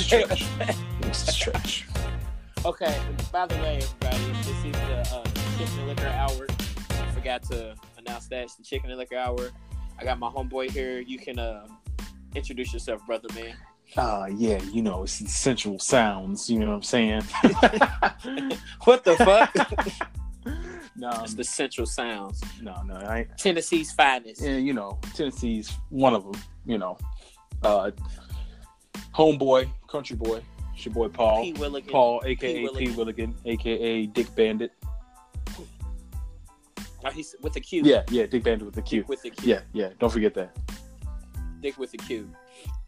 was a stretch. it was a stretch. Okay, by the way, everybody, this is the uh, Chicken and Liquor Hour. I forgot to announce that. It's the Chicken and Liquor Hour. I got my homeboy here. You can uh, introduce yourself, brother man. Uh yeah, you know, it's sensual sounds, you know what I'm saying? What the fuck? no, it's the Central Sounds. no, no, I Tennessee's finest. yeah, you know, Tennessee's one of them, you know. Uh homeboy, country boy, it's your boy Paul. P. Willigan. Paul, aka P. P. Willigan, aka Dick Bandit. Oh, he's with a Q. Yeah, yeah, Dick Bandit with the Q. Dick with the Q. Yeah, yeah, don't forget that. Dick with the Q.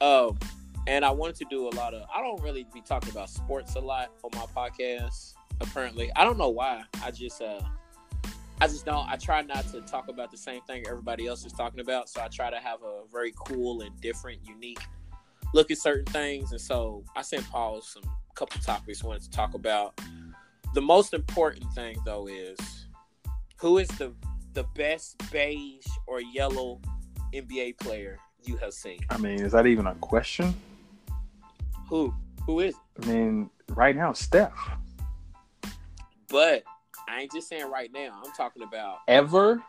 Um, and I wanted to do a lot of. I don't really be talking about sports a lot on my podcast. Apparently, I don't know why. I just, uh, I just don't. I try not to talk about the same thing everybody else is talking about. So I try to have a very cool and different, unique look at certain things. And so I sent Paul some couple topics I wanted to talk about. The most important thing though is who is the the best beige or yellow NBA player you have seen? I mean, is that even a question? Who? Who is? it? I mean, right now, Steph. But I ain't just saying right now. I'm talking about. Ever?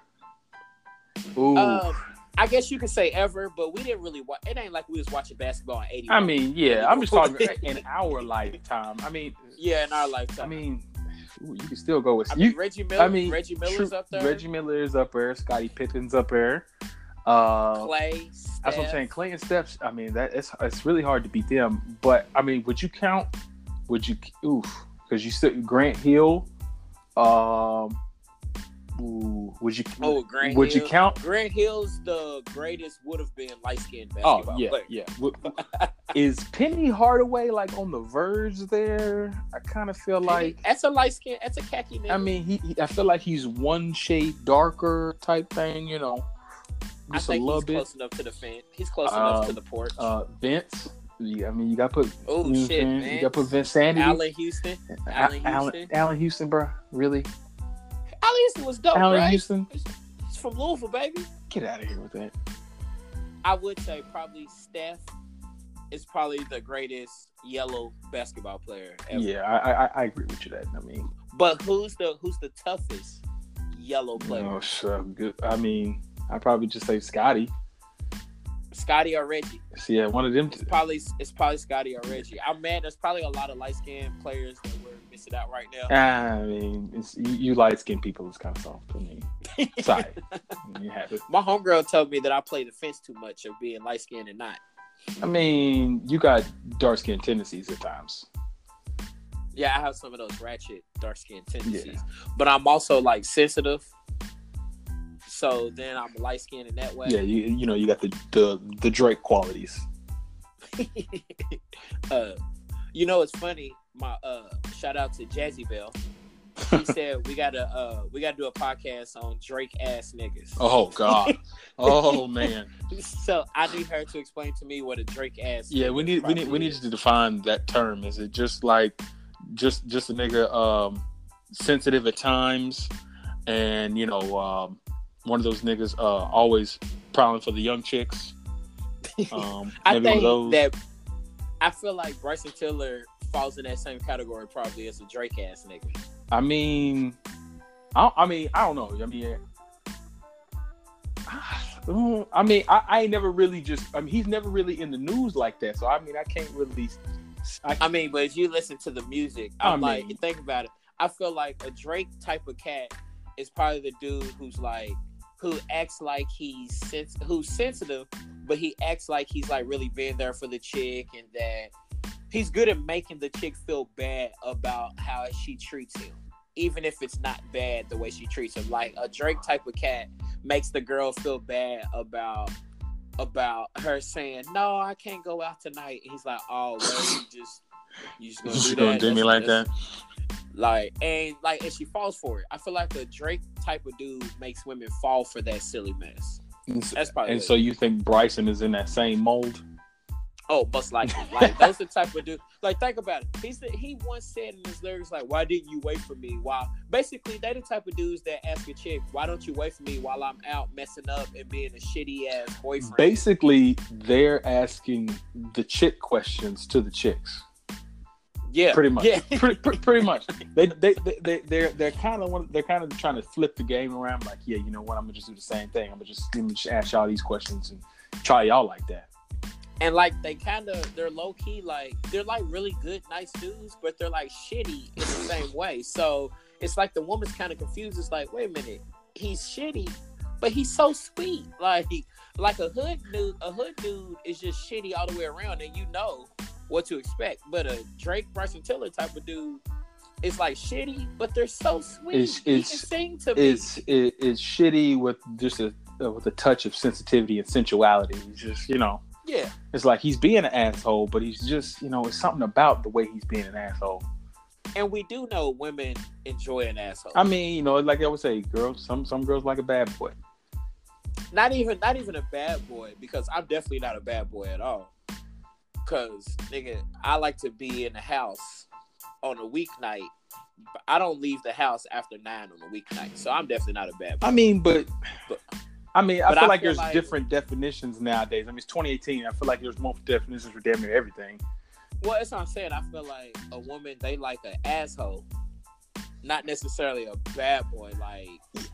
Ooh. Um, I guess you could say ever, but we didn't really watch. It ain't like we was watching basketball in '80. I mean, yeah, I'm just talking in our lifetime. I mean, yeah, in our lifetime. I mean, ooh, you can still go with I mean, you. Reggie Miller. I mean, Reggie Miller's true- up there. Reggie Miller's up there. Scottie Pippen's up there. Uh, Klay. that's what I'm saying. Klay and Steph. I mean, that it's it's really hard to beat them. But I mean, would you count? Would you? Oof, because you still Grant Hill. Um, ooh, would you? Oh, Grant. would you count? Grant Hill's the greatest would have been light skinned basketball Oh yeah, player. yeah. Is Penny Hardaway like on the verge there? I kind of feel like. that's a light skin. That's a khaki nigga. I mean, he, he. I feel like he's one shade darker type thing. You know, I just a think little he's bit. close enough to the fan. He's close enough Um, to the porch. Uh, Vince. Yeah, I mean, you got to put. oh you know what I'm shit, man. You got to put Vince Sandy. Allan Houston. A- Allan, Houston. Allan Houston, bro. Really? Allan Houston was dope, Allan right? Houston? He's from Louisville, baby. Get out of here with that. I would say probably Steph is probably the greatest yellow basketball player ever. Yeah, I, I I agree with you that. I mean, But who's the who's the toughest yellow player? oh, sure, good. I mean, I probably just say Scottie. Scottie or Reggie? So, yeah, one of them. It's probably it's probably Scottie or Reggie. I'm mad. There's probably a lot of light skinned players that we're out right now. I mean, it's, you, you light skinned people is kind of soft to me. Sorry, you have it. My homegirl told me that I play the fence too much of being light skinned and not. I mean, you got dark skinned tendencies at times. Yeah, I have some of those ratchet dark skinned tendencies, but I'm also like sensitive. So then I'm light skinned in that way. Yeah, you you know you got the the, the Drake qualities. uh, you know, it's funny. My uh, shout out to Jazzy Bell. He said we gotta uh, we gotta do a podcast on Drake ass niggas. Oh God. oh man. So I need her to explain to me what a Drake ass. Yeah, we need we need we need to define that term. Is it just like just just a nigga um sensitive at times and you know um one of those niggas uh always prowling for the young chicks. Um I maybe one of think that I feel like Bryson Tiller falls in that same category probably as a Drake ass nigga. I mean I, I mean I don't know. I mean uh, I mean, I, I ain't never really just. I mean, he's never really in the news like that. So I mean, I can't really. I, I mean, but if you listen to the music, I I'm like, think about it. I feel like a Drake type of cat is probably the dude who's like, who acts like he's sens- who's sensitive, but he acts like he's like really being there for the chick, and that he's good at making the chick feel bad about how she treats him, even if it's not bad the way she treats him. Like a Drake type of cat makes the girl feel bad about about her saying, "No, I can't go out tonight." And he's like, "Oh, well, you just you just gonna do that? gonna do me like that? Like and like, and she falls for it. I feel like a Drake type of dude makes women fall for that silly mess. And so, That's probably and it. so you think Bryson is in that same mold? Oh, most likely. Like those the type of dude. Like think about it. He said he once said in his lyrics like, "Why didn't you wait for me?" While basically they the type of dudes that ask a chick, "Why don't you wait for me?" While I'm out messing up and being a shitty ass boyfriend. Basically, they're asking the chick questions to the chicks. yeah, Pretty much. Yeah, pretty, pretty, pretty much. They they they they they're they're kind of they're kind of trying to flip the game around. Like, yeah, you know what? I'm gonna just do the same thing. I'm gonna just let me just ask y'all these questions and try y'all like that. And like they kind of they're low key like they're like really good, nice dudes, but they're like shitty in the same way. So it's like the woman's kind of confused. It's like, wait a minute, he's shitty, but he's so sweet. Like like a hood dude, a hood dude is just shitty all the way around, and you know what to expect. But a Drake, Bryson Tiller type of dude is like shitty, but they're so sweet. It's- he it's- can sing to me. It's it, it's shitty with just a uh, with a touch of sensitivity and sensuality. He's just you know. It's like he's being an asshole, but he's just, you know, it's something about the way he's being an asshole. and we do know women enjoy an asshole. I mean, you know, like I would say, girls, some some girls like a bad boy. not even not even a bad boy because I'm definitely not a bad boy at all. Cause nigga, I like to be in the house on a weeknight. But I don't leave the house after nine on a weeknight, so I'm definitely not a bad boy. I mean, but But- I mean, I but feel I like feel there's like- different definitions nowadays. I mean, it's 2018. I feel like there's multiple definitions for damn near everything. Well, that's what I'm saying. I feel like a woman they like an asshole, not necessarily a bad boy. Like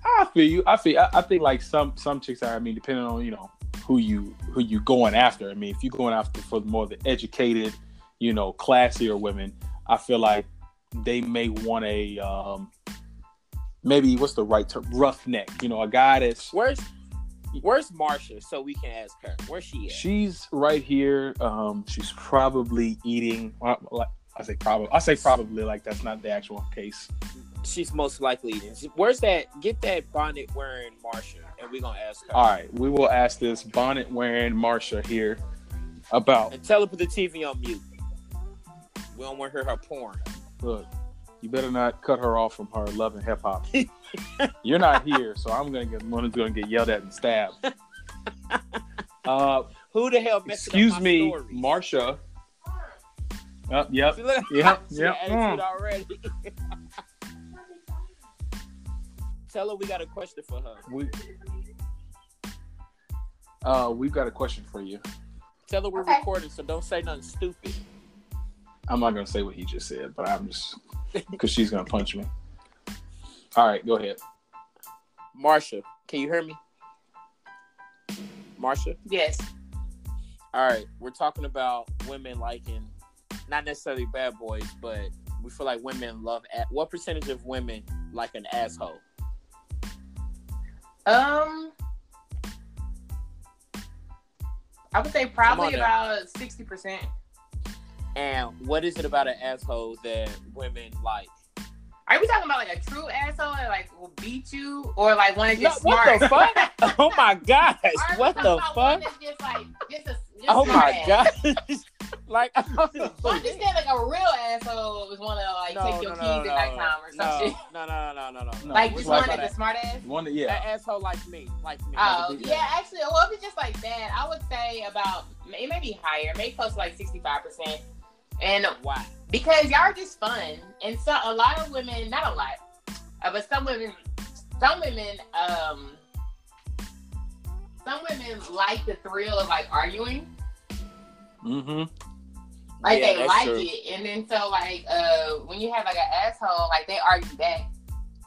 I feel you. I feel. I, I think like some some chicks are. I mean, depending on you know who you who you going after. I mean, if you're going after for more the educated, you know, classier women, I feel like they may want a um maybe what's the right term? Roughneck. You know, a guy that's where's where's Marsha so we can ask her where she at. she's right here. Um, she's probably eating. Like I say, probably. I say probably like that's not the actual case. She's most likely eating. Where's that? Get that bonnet wearing Marsha, and we're gonna ask her. All right, we will ask this bonnet wearing Marsha here about And tell her put the TV on mute. We don't want to hear her porn. Look, you better not cut her off from her love and hip hop. You're not here, so I'm gonna get one who's gonna get yelled at and stabbed. Uh, Who the hell messed excuse up my me, story? Marsha. Uh, yep. See, look, Yep, yep, got attitude already. Tell her we got a question for her. We, uh, we've got a question for you. Tell her we're Okay. recording, so don't say nothing stupid. I'm not gonna say what he just said, but I'm just because she's gonna punch me. All right, go ahead. Marsha, can you hear me? Marsha? Yes. All right, we're talking about women liking, not necessarily bad boys, but we feel like women love. A- what percentage of women like an asshole? Um, I would say probably Come on now. about sixty percent. And what is it about an asshole that women like? Are we talking about like a true asshole that like will beat you, or like one that's No, just what the fuck? oh my gosh! Are What talking the about One fuck? that's just like just a, just Oh my ass? gosh! like, I don't Well, I understand like a real asshole was want to like take your keys at nighttime or some no, shit. no, no, no, no, no, no. Like just one that. that's a smart ass. One, that- An yeah. asshole like me, like me. Oh like yeah, guy. actually, well, if it's just like that, I would say about it may be higher, maybe close to like sixty five percent. And Why? because y'all are just fun, and so a lot of women, not a lot, uh, but some women, some women, um, some women like the thrill of like arguing, Mm-hmm. like Yeah, they like true. it, and then so like uh, when you have like an asshole, like they argue back.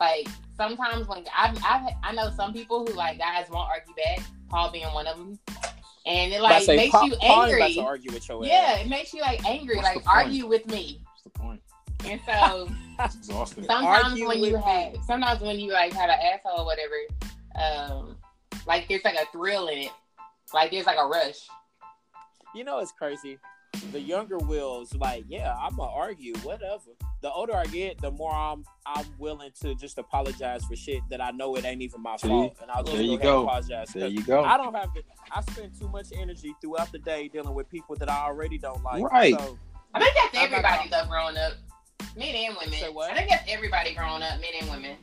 Like sometimes when I've, I've I know some people who like guys won't argue back, Paul being one of them, and it like say, makes Paul- you Paul about angry. to argue with your Yeah, ass. it makes you like angry, What's like argue with me. What's the point? And so It's exhausting. sometimes Argue when you with have me. sometimes when you like have an asshole or whatever, um, like there's like a thrill in it. Like there's like a rush. You know it's crazy. The younger Will's like, yeah, I'm gonna argue, whatever. The older I get, the more I'm I'm willing to just apologize for shit that I know it ain't even my See? fault, and I'll just There go you go. apologize. There 'Cause you go. I don't have to. I spend too much energy throughout the day dealing with people that I already don't like. Right. So I think that's everybody gonna- though growing up. Men and women. What? I think that's everybody growing up, men and women.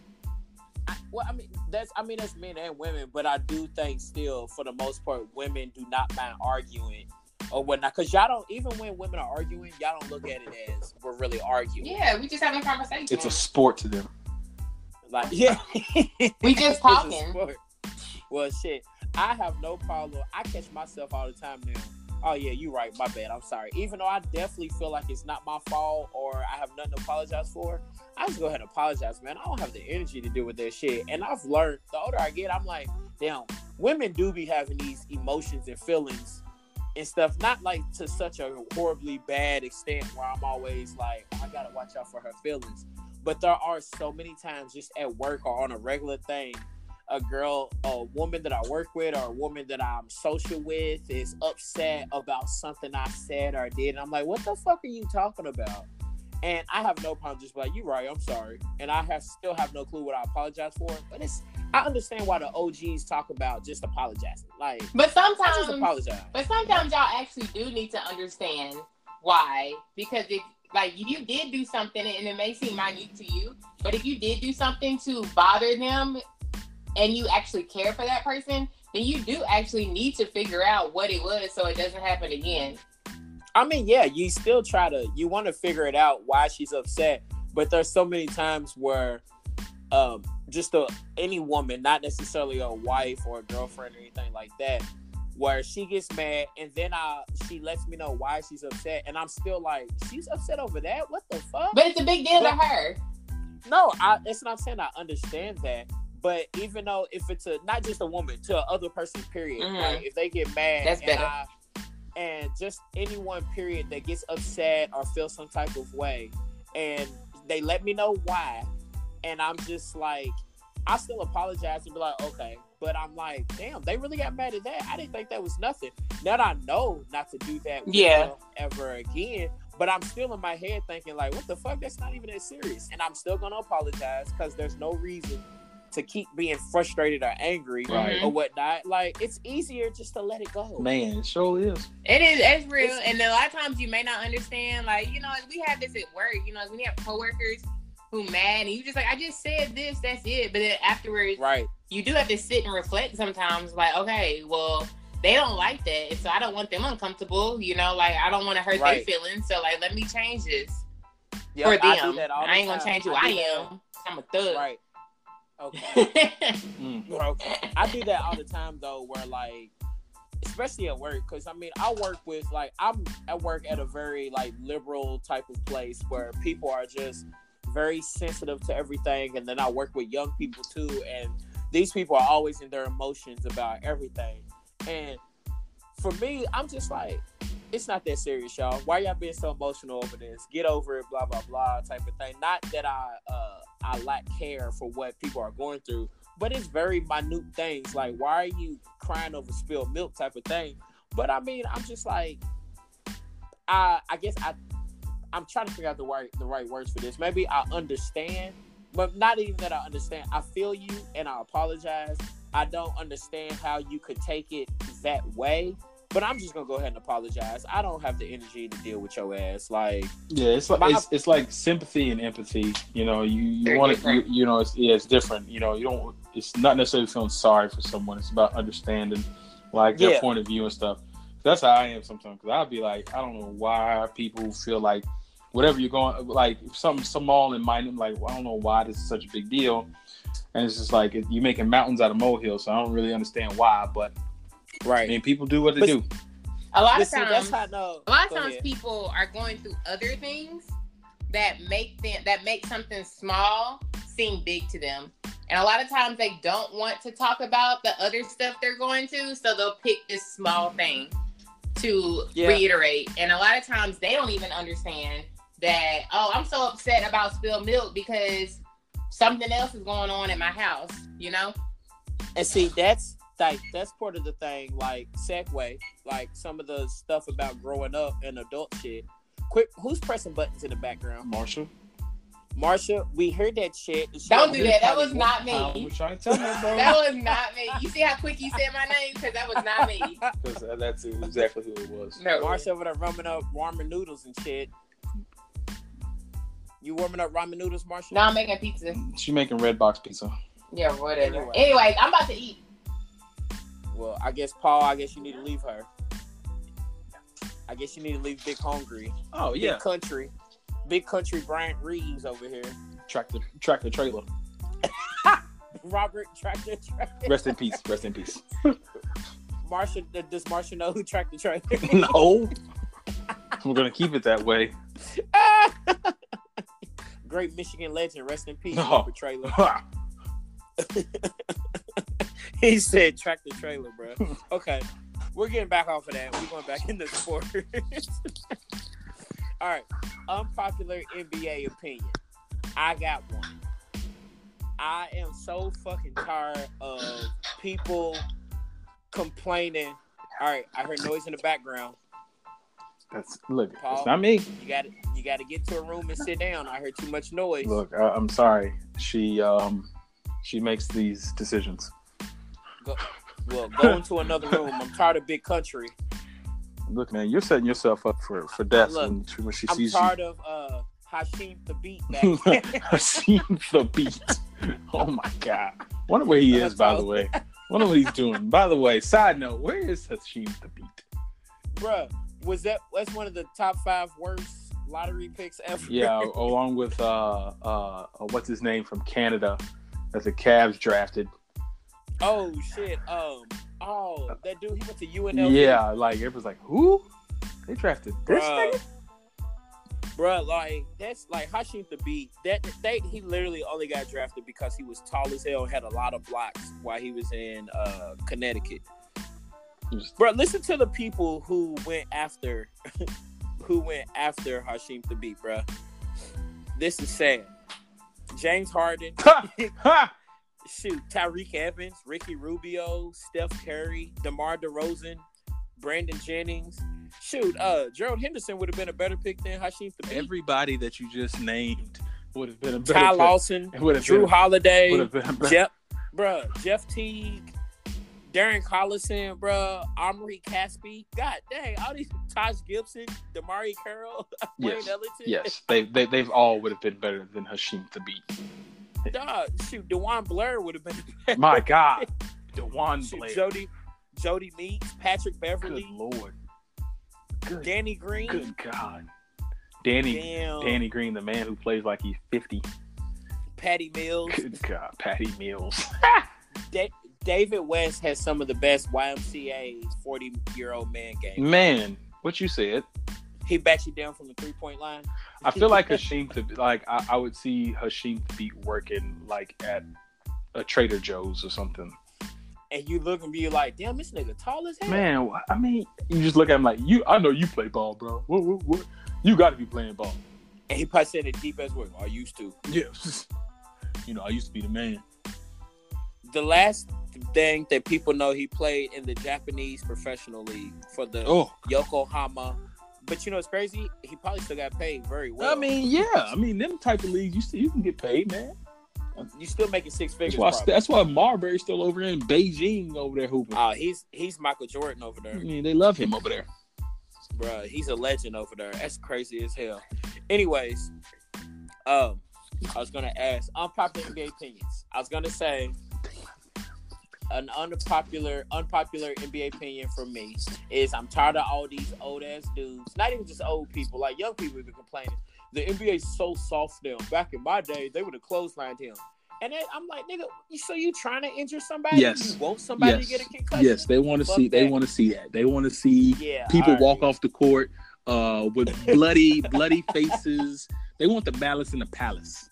I, well, I mean, that's I mean that's men and women, but I do think still, for the most part, women do not mind arguing or whatnot. Because y'all don't even when women are arguing, y'all don't look at it as we're really arguing. Yeah, we just having a conversation. It's a sport to them. Like yeah, we just It's a talking. sport. Well, shit, I have no problem. I catch myself all the time now. Oh yeah, you're right. My bad. I'm sorry. Even though I definitely feel like it's not my fault or I have nothing to apologize for, I just go ahead and apologize, man. I don't have the energy to deal with that shit. And I've learned the older I get, I'm like, damn, women do be having these emotions and feelings and stuff. Not like to such a horribly bad extent where I'm always like, oh, I gotta watch out for her feelings. But there are so many times just at work or on a regular thing a girl, a woman that I work with, or a woman that I'm social with is upset about something I said or did. And I'm like, what the fuck are you talking about? And I have no problem just like, you're right, I'm sorry. And I have still have no clue what I apologize for. But it's I understand why the OGs talk about just apologizing. Like But I just sometimes, apologize. but sometimes y'all actually do need to understand why. Because if like if you did do something and it may seem minute to you, but if you did do something to bother them and you actually care for that person, then you do actually need to figure out what it was so it doesn't happen again. I mean, yeah, you still try to you want to figure it out why she's upset, but there's so many times where um just a any woman, not necessarily a wife or a girlfriend or anything like that, where she gets mad and then I she lets me know why she's upset and I'm still like, she's upset over that? What the fuck? But it's a big deal to her. No, I that's what I'm saying. I understand that. But even though if it's a not just a woman, to a other person, period, Mhm. right? If they get mad That's and better. I and just anyone period that gets upset or feels some type of way and they let me know why and I'm just like I still apologize and be like, okay. But I'm like, damn, they really got mad at that. I didn't think that was nothing. Now that I know not to do that Yeah. ever again, but I'm still in my head thinking, like, what the fuck? That's not even that serious. And I'm still gonna apologize because there's no reason to keep being frustrated or angry Right. Mm-hmm. or whatnot. Like, it's easier just to let it go. Man, it sure is. It is it's real, It's- and a lot of times you may not understand. Like you know, we have this at work. You know, when you have coworkers who mad, and you just like, I just said this, that's it. But then afterwards, Right. you do have to sit and reflect. Sometimes, like, okay, well, they don't like that, and so I don't want them uncomfortable. You know, like I don't want to hurt Right. their feelings. So like, let me change this Yep, for I do them. that all the I, ain't gonna change who I I, do that. am. I'm a thug. Right. Okay. Mm. okay. I do that all the time though, where like, especially at work, because I mean, I work with like I'm at work at a very like liberal type of place where people are just very sensitive to everything, and then I work with young people too, and these people are always in their emotions about everything, and for me, I'm just like. It's not that serious, y'all. Why y'all being so emotional over this? Get over it, blah blah blah, type of thing. Not that I uh I lack care for what people are going through, but it's very minute things like why are you crying over spilled milk type of thing but i mean i'm just like i i guess i i'm trying to figure out the right the right words for this maybe i understand but not even that i understand i feel you and i apologize i don't understand how you could take it that way but i'm just gonna go ahead and apologize i don't have the energy to deal with your ass like Yeah, it's like My- it's, it's like sympathy and empathy. You know, you, you want to, you, you know, it's yeah, it's different. You know, you don't. It's not necessarily feeling sorry for someone. It's about understanding, like their Yeah. point of view and stuff. That's how I am sometimes. Cause I'll be like, I don't know why people feel like whatever you're going, like something small and minor. Like well, I don't know why this is such a big deal, and it's just like you're making mountains out of molehills. So I don't really understand why, but I right mean, people do what they But- do. A lot But of times, that's how no a lot of go times ahead. people are going through other things that make them that make something small seem big to them and a lot of times they don't want to talk about the other stuff they're going to so they'll pick this small thing to Yeah. reiterate and a lot of times they don't even understand that oh i'm so upset about spilled milk because something else is going on in my house you know And see, that's like that's part of the thing. Like segue, like some of the stuff about growing up and adult shit. Quick, who's pressing buttons in the background? Marsha. Marsha, we heard that shit. and don't do that that was not me I was trying to tell you, bro. that was not me you see how quick you said my name because that was not me Because uh, that's exactly who it was. no Marsha over there warming up ramen noodles and shit. You warming up ramen noodles, Marsha? No, I'm making pizza. She making red box pizza. Yeah, whatever. Anyway. Anyways, I'm about to eat. Well, I guess Paul. I guess you need to leave her. I guess you need to leave Big Hungry. Oh yeah. Big yeah, Country. Big Country Bryant Reeves over here. tractor tractor trailer. Robert Tractor Traylor. Rest in peace. Rest in peace. Marsha, does Marsha know who Tractor Trailer? no, we're gonna keep it that way. Great Michigan legend. Rest in peace, No. Robert Traylor. he said track the trailer, bro. Okay, we're getting back off of that. We're going back into sports. All right, unpopular NBA opinion. I got one. I am so fucking tired of people complaining. All right, I heard noise in the background. That's look. Paul? It's not me. You got to You got to get to a room and sit down. I heard too much noise. Look, I, I'm sorry. She um she makes these decisions. Well, go into another room. I'm tired of big country. Look, man, you're setting yourself up for for death Look, when, she- when she I'm sees tired of uh Hasheem Thabeet you. seen the beat. Oh my god. Wonder where he is, by the way. Wonder what he's doing. By the way, side note, where is Hashim the beat? Bruh, was that that's one of the top five worst lottery picks ever? Yeah, along with uh uh what's his name from Canada that the Cavs drafted. Oh shit. Um. Oh, that dude. He went to UNLV. Yeah, like it was like who? They drafted this Bruh. nigga? Bruh, like that's like Hasheem Thabeet. That they he literally only got drafted because he was tall as hell, had a lot of blocks while he was in uh Connecticut. Bro, listen to the people who went after, who went after Hasheem Thabeet, bro. This is sad. James Harden, Ha! Ha! Shoot, Tyreke Evans, Ricky Rubio, Steph Curry, DeMar DeRozan, Brandon Jennings. Shoot, uh, Gerald Henderson would have been a better pick than Hasheem Thabeet. Everybody that you just named would have been a better pick. Ty pick. Lawson, would have Drew been, Holiday, would have been a better. Jeff, bruh, Jeff Teague, Darren Collison, bruh, Omri Casspi. God dang, all these Taj Gibson, DeMarre Carroll, Wayne Yes. Ellington. Yes, they, they they've all would have been better than Hasheem Thabeet. Dog, shoot, DeJuan Blair would have been. My God, DeJuan Blair. Jody, Jodie Meeks, Patrick Beverley. Good lord. Good, Danny Green. good God. Danny Damn, Danny Green, the man who plays like he's fifty. Patty Mills. Good God, Patty Mills. Da- David West has some of the best YMCA 40 year old man games. Man, what you said. He backs you down from the three point line. I feel like Hashim to like I, I would see Hashim to be working like at a Trader Joe's or something. and you look and be like, damn, this nigga tall as hell. Man, I mean, you just look at him like you. I know you play ball, bro. What, what, what? You got to be playing ball. And he probably said it deep as well. I used to. Yeah. you know, I used to be the man. The last thing that people know, he played in the Japanese professional league for the Oh, Yokohama. But you know, it's crazy. He probably still got paid very well. I mean, yeah. I mean, them type of leagues, you still you can get paid, man. you still making six That's figures. why. That's why Marbury's still over in Beijing over there hooping. Oh, he's he's Michael Jordan over there. I mean, they love him over there. Bruh, He's a legend over there. That's crazy as hell. Anyways, um, I was gonna ask unpopular NBA opinions. I was gonna say an unpopular unpopular NBA opinion from me is I'm tired of all these old ass dudes. Not even just old people, like young people even complaining. The NBA is so soft now. Back in my day, they would have clotheslined him. And then I'm like, nigga, so you trying to injure somebody? Yes. You want somebody Yes. to get a concussion? Yes, they want to see. They want to see that. They want to see Yeah. people I walk off the court uh, with bloody, bloody faces. They want the balance in the palace.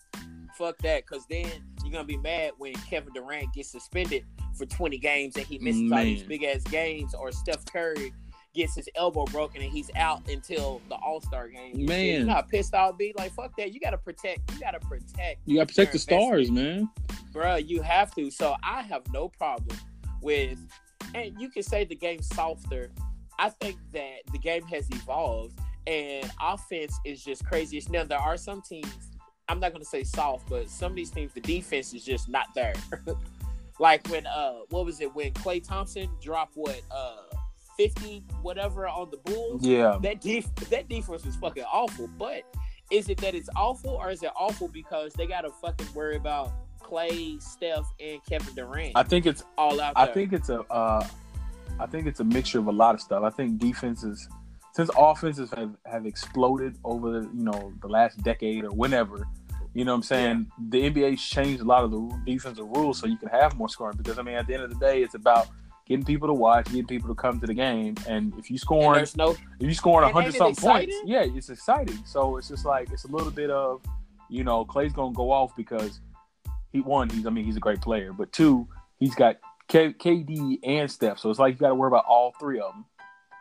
Fuck that, because then you're gonna be mad when Kevin Durant gets suspended for 20 games and he misses all these Man. big ass games, or Steph Curry gets his elbow broken and he's out until the All Star game. Man. you know how pissed I'll be. Like fuck that. You gotta protect. You gotta protect. You got to protect the stars, man. Bruh, you have to. So I have no problem with, and you can say the game's softer. I think that the game has evolved and offense is just crazy. Now there are some teams. I'm not gonna say soft, but some of these teams, the defense is just not there. like when uh, what was it when Klay Thompson dropped what uh, 50 whatever on the Bulls? Yeah, that def- that defense was fucking awful. But is it that it's awful, or is it awful because they got to fucking worry about Klay, Steph, and Kevin Durant I think it's. all out I there? think it's a. Uh, I think it's a mixture of a lot of stuff. I think defenses since offenses have, have exploded over the you know the last decade or whenever, you know what I'm saying? The NBA's changed a lot of the defensive rules so you can have more scoring because I mean at the end of the day it's about getting people to watch, getting people to come to the game, and if you scoring no if you scoring hundred something points, yeah, it's exciting. So it's just like it's a little bit of, you know, Klay's gonna go off because he one, he's I mean he's a great player, but two, he's got K- KD and Steph, so it's like you got to worry about all three of them.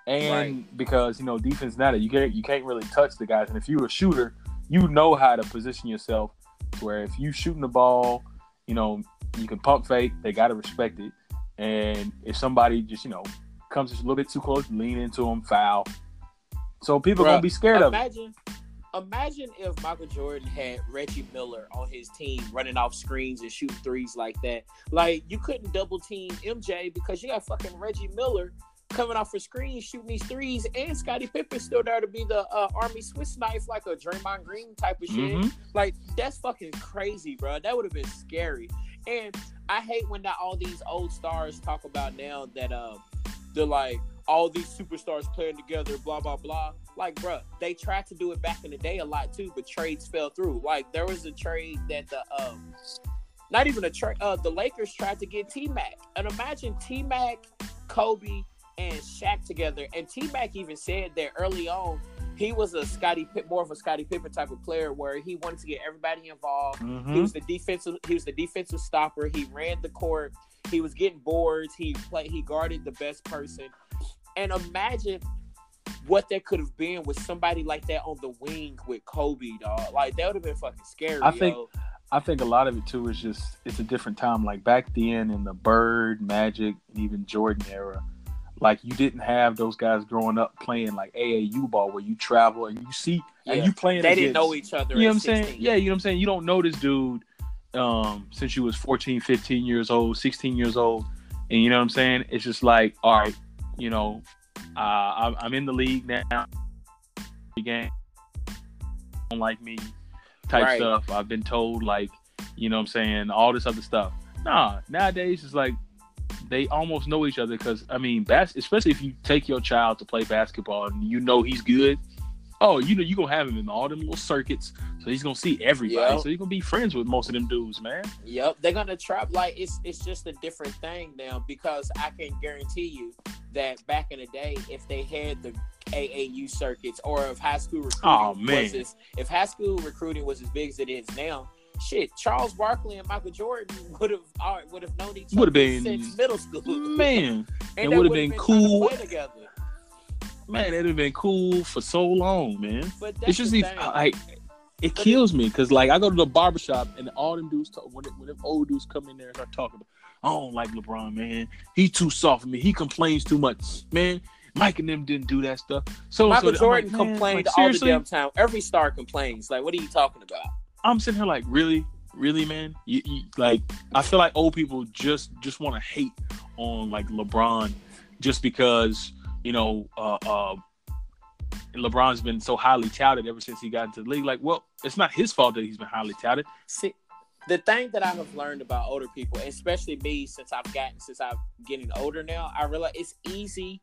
And Right. because you know defense now that you can't you can't really touch the guys, and if you're a shooter, you know how to position yourself where if you shooting the ball, you know you can pump fake, they got to respect it. And if somebody just you know comes just a little bit too close, lean into them, foul. So people Bruh, gonna be scared of it. imagine, imagine if Michael Jordan had Reggie Miller on his team running off screens and shooting threes like that. Like you couldn't double team MJ because you got fucking Reggie Miller coming off a screen shooting these threes, and Scottie Pippen still there to be the uh, Army Swiss knife like a Draymond Green type of shit. Mhm. Like that's fucking crazy, bro. That would have been scary. And I hate when that all these old stars talk about now that um they're like all these superstars playing together, blah blah blah. Like, bruh, they tried to do it back in the day a lot too, but trades fell through. Like there was a trade that the um not even a trade uh the Lakers tried to get T Mac. And imagine T Mac, Kobe, and Shaq together. And T Mac even said that early on he was a Scotty Pitt more of a Scottie Pippen type of player where he wanted to get everybody involved. He Mhm. was the defensive. He was the defensive stopper. He ran the court. He was getting boards. He played. He guarded the best person. And imagine what that could have been with somebody like that on the wing with Kobe, dog. Like that would have been fucking scary. I think- yo. I think a lot of it too is just it's a different time. Like back then in the Bird, Magic, and even Jordan era, like you didn't have those guys growing up playing like AAU ball where you travel and you see and you playing. they didn't know each other. You know what I'm saying? Yeah, you know what I'm saying? You don't know this dude um, since you was 14, 15 years old, 16 years old. And you know what I'm saying? It's just like, all right, you know, uh, I'm, I'm in the league now. Game. Don't like me type Right. stuff. I've been told, like, you know what I'm saying? All this other stuff. Nah, nowadays it's like they almost know each other because, I mean, bas- especially if you take your child to play basketball and you know he's good. Oh, you know you're gonna have him in all them little circuits, so he's gonna see everybody. Yep. So you're gonna be friends with most of them dudes, man. Yep, they're gonna trap like it's it's just a different thing now because I can guarantee you that back in the day, if they had the AAU circuits or if high school recruiting Oh, man. was as if high school recruiting was as big as it is now, shit, Charles Barkley and Michael Jordan would have would have known each other been- since middle school. Man, and it would've would've been to cool. together. man, it'd have been cool for so long, man. But it's just the these, thing. like it But kills me because like I go to the barbershop and all them dudes talk when, when them old dudes come in there and start talking about I don't like LeBron, man. He too soft for me. He complains too much. Man, Mike and them didn't do that stuff. So Michael so, like, Jordan man, complained like, all the damn time. Every star complains. Like, what are you talking about? I'm sitting here like, really, really, man. You, you like, I feel like old people just just want to hate on like LeBron, just because you know, uh, uh, LeBron's been so highly touted ever since he got into the league. Like, well, it's not his fault that he's been highly touted. See, the thing that I have learned about older people, especially me, since I've gotten since I'm getting older now, I realize it's easy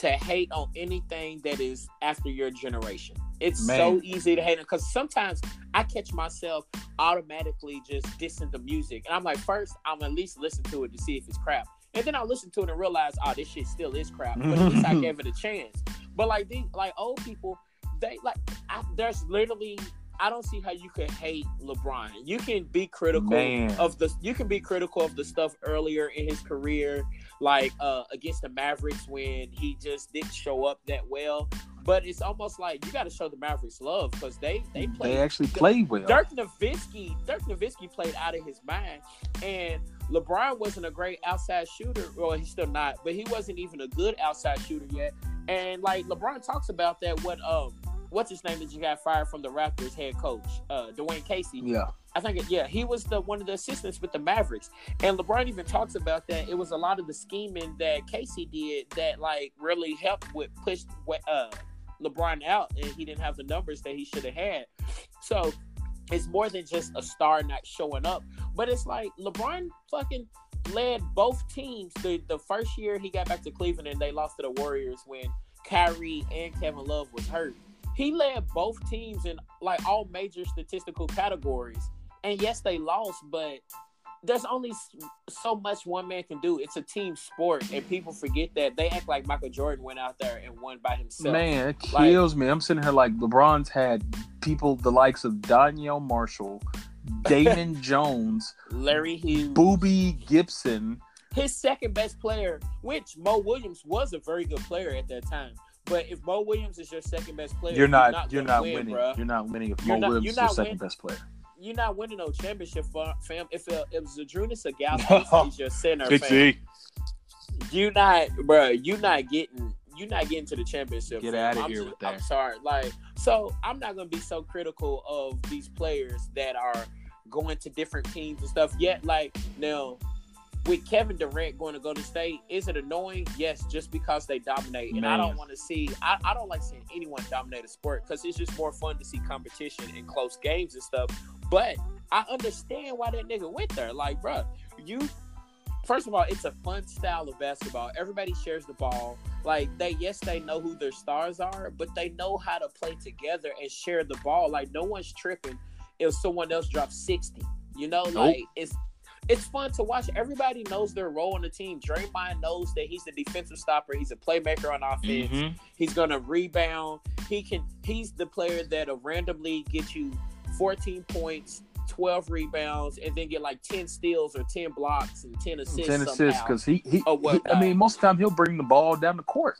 to hate on anything that is after your generation. It's so easy to hate on because sometimes I catch myself automatically just dissing the music, and I'm like, first I'm at least listen to it to see if it's crap, and then I listen to it and realize, oh, this shit still is crap, but at least I gave it a chance. But like these, like old people, they like I, there's literally I don't see how you could hate LeBron. You can be critical Man. of the you can be critical of the stuff earlier in his career, like uh against the Mavericks when he just didn't show up that well. But it's almost like you got to show the Mavericks love because they they played They actually played well. Dirk Nowitzki, Dirk Nowitzki played out of his mind, and LeBron wasn't a great outside shooter. Well, he's still not, but he wasn't even a good outside shooter yet. And like LeBron talks about that, what um, what's his name that you got fired from the Raptors head coach, uh, Dwane Casey. Yeah. I think it, yeah, he was the one of the assistants with the Mavericks, and LeBron even talks about that. It was a lot of the scheming that Casey did that like really helped with push uh, LeBron out, and he didn't have the numbers that he should have had. So it's more than just a star not showing up, but it's like LeBron fucking led both teams. The the first year he got back to Cleveland and they lost to the Warriors when Kyrie and Kevin Love was hurt. He led both teams in like all major statistical categories. And yes, they lost, but there's only so much one man can do. It's a team sport, and people forget that. They act like Michael Jordan went out there and won by himself. Man, it kills like, me. I'm sitting here like LeBron's had people the likes of Donyell Marshall, Damon Jones, Larry Hughes, Boobie Gibson. His second best player, which Mo Williams was a very good player at that time. But if Mo Williams is your second best player, you're not you're not, you're not win, winning. Bro. You're not winning if you're Mo not, Williams is your second win. best player you're not winning no championship, fam. If it, if Zydrunas Ilgauskas is your center, fam, you not, bro. You not getting. You not getting to the championship. Get out of I'm here just, with that. I'm sorry. Like, so I'm not gonna be so critical of these players that are going to different teams and stuff. Yet, like now, with Kevin Durant going to go to state, is it annoying? Yes, just because they dominate. And Man. I don't want to see, I, I don't like seeing anyone dominate a sport because it's just more fun to see competition and close games and stuff. But I understand why that nigga went there. Like, bro, you first of all, it's a fun style of basketball. Everybody shares the ball. Like they yes, they know who their stars are, but they know how to play together and share the ball. Like no one's tripping if someone else drops 60. You know, nope. like it's it's fun to watch. Everybody knows their role on the team. Draymond knows that he's the defensive stopper. He's a playmaker on offense. Mm-hmm. He's gonna rebound. He can. He's the player that'll randomly get you 14 points, 12 rebounds, and then get like 10 steals or 10 blocks and 10 assists. 10 assists because he, he, he, I mean, most of the time he'll bring the ball down the court.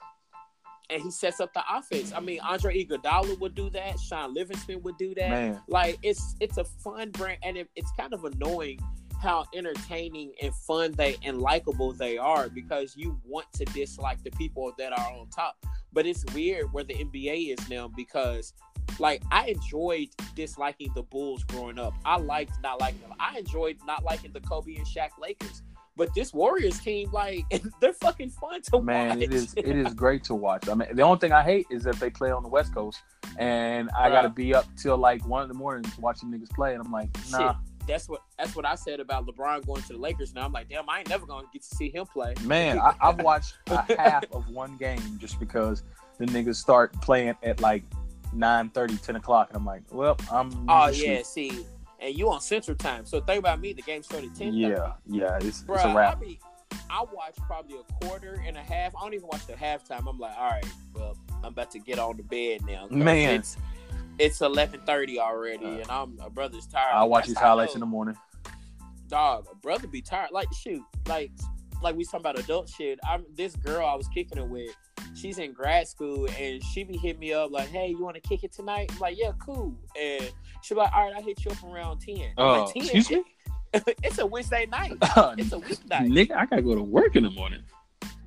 And he sets up the offense. I mean, Andre Iguodala would do that. Shaun Livingston would do that. Man. Like it's it's a fun brand, and it, it's kind of annoying how entertaining and fun they and likable they are because you want to dislike the people that are on top. But it's weird where the NBA is now because like I enjoyed disliking the Bulls growing up. I liked not liking them. I enjoyed not liking the Kobe and Shaq Lakers. But this Warriors team, like, they're fucking fun to Man, watch. Man, it is it is great to watch. I mean, the only thing I hate is that they play on the West Coast, and I got to be up till like one in the morning watching niggas play, and I'm like, nah. Shit that's what that's what I said about LeBron going to the Lakers. Now I'm like, damn, I ain't never gonna get to see him play. Man, I, have watched a half of one game just because the niggas start playing at like 9 30, 10 o'clock. And I'm like, well, I'm. Oh, yeah. See, and you on Central Time. So think about me. The game started 10 Yeah. Yeah. It's, Bruh, it's a wrap. I, mean, I watched probably a quarter and a half. I don't even watch the halftime. I'm like, all right, well, I'm about to get on the bed now. Man. It's, it's 11:30 already, uh, and I'm a brother's tired. I'll watch these highlights in the morning. Dog, a brother be tired. Like shoot, like like we talking about adult shit. I'm this girl I was kicking it with she's in grad school and she be hitting me up like, "Hey, you want to kick it tonight?" I'm like, "Yeah, cool." And she be like, "All right, I hit you up around 10. Oh, like, 10? excuse me. it's a Wednesday night. it's a weeknight. Nigga, I gotta go to work in the morning.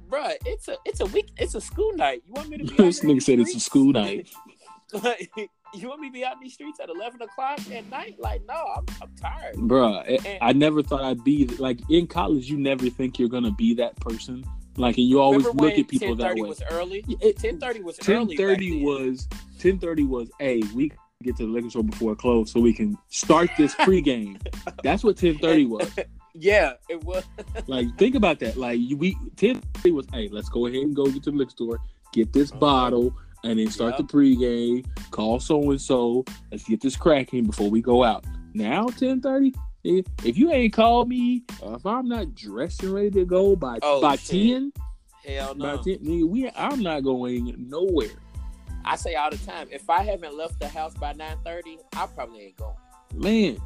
Bruh, it's a it's a week. It's a school night. You want me to be? this nigga said it's a school night. You want me to be out in these streets at eleven o'clock at night? Like, no, I'm, I'm tired, bro. Eh, I never thought I'd be like in college. You never think you're gonna be that person like, and you always look at people that way. was early. Ten thirty was 10:30 early. Ten thirty was ten thirty was. Hey, we get to the liquor store before it closed so we can start this pregame. That's what ten thirty was. Yeah, it was. like, think about that. Like, we ten thirty was. Hey, let's go ahead and go get to the liquor store, get this okay. bottle, and then start yep. the pregame. Call so and so. Let's get this cracking before we go out. Now ten thirty. Eh, if you ain't called me, if I'm not dressed and ready to go by oh, by shit. ten, hell no. By 10, nigga, we I'm not going nowhere. I say all the time, if I haven't left the house by nine thirty, I probably ain't going. Man,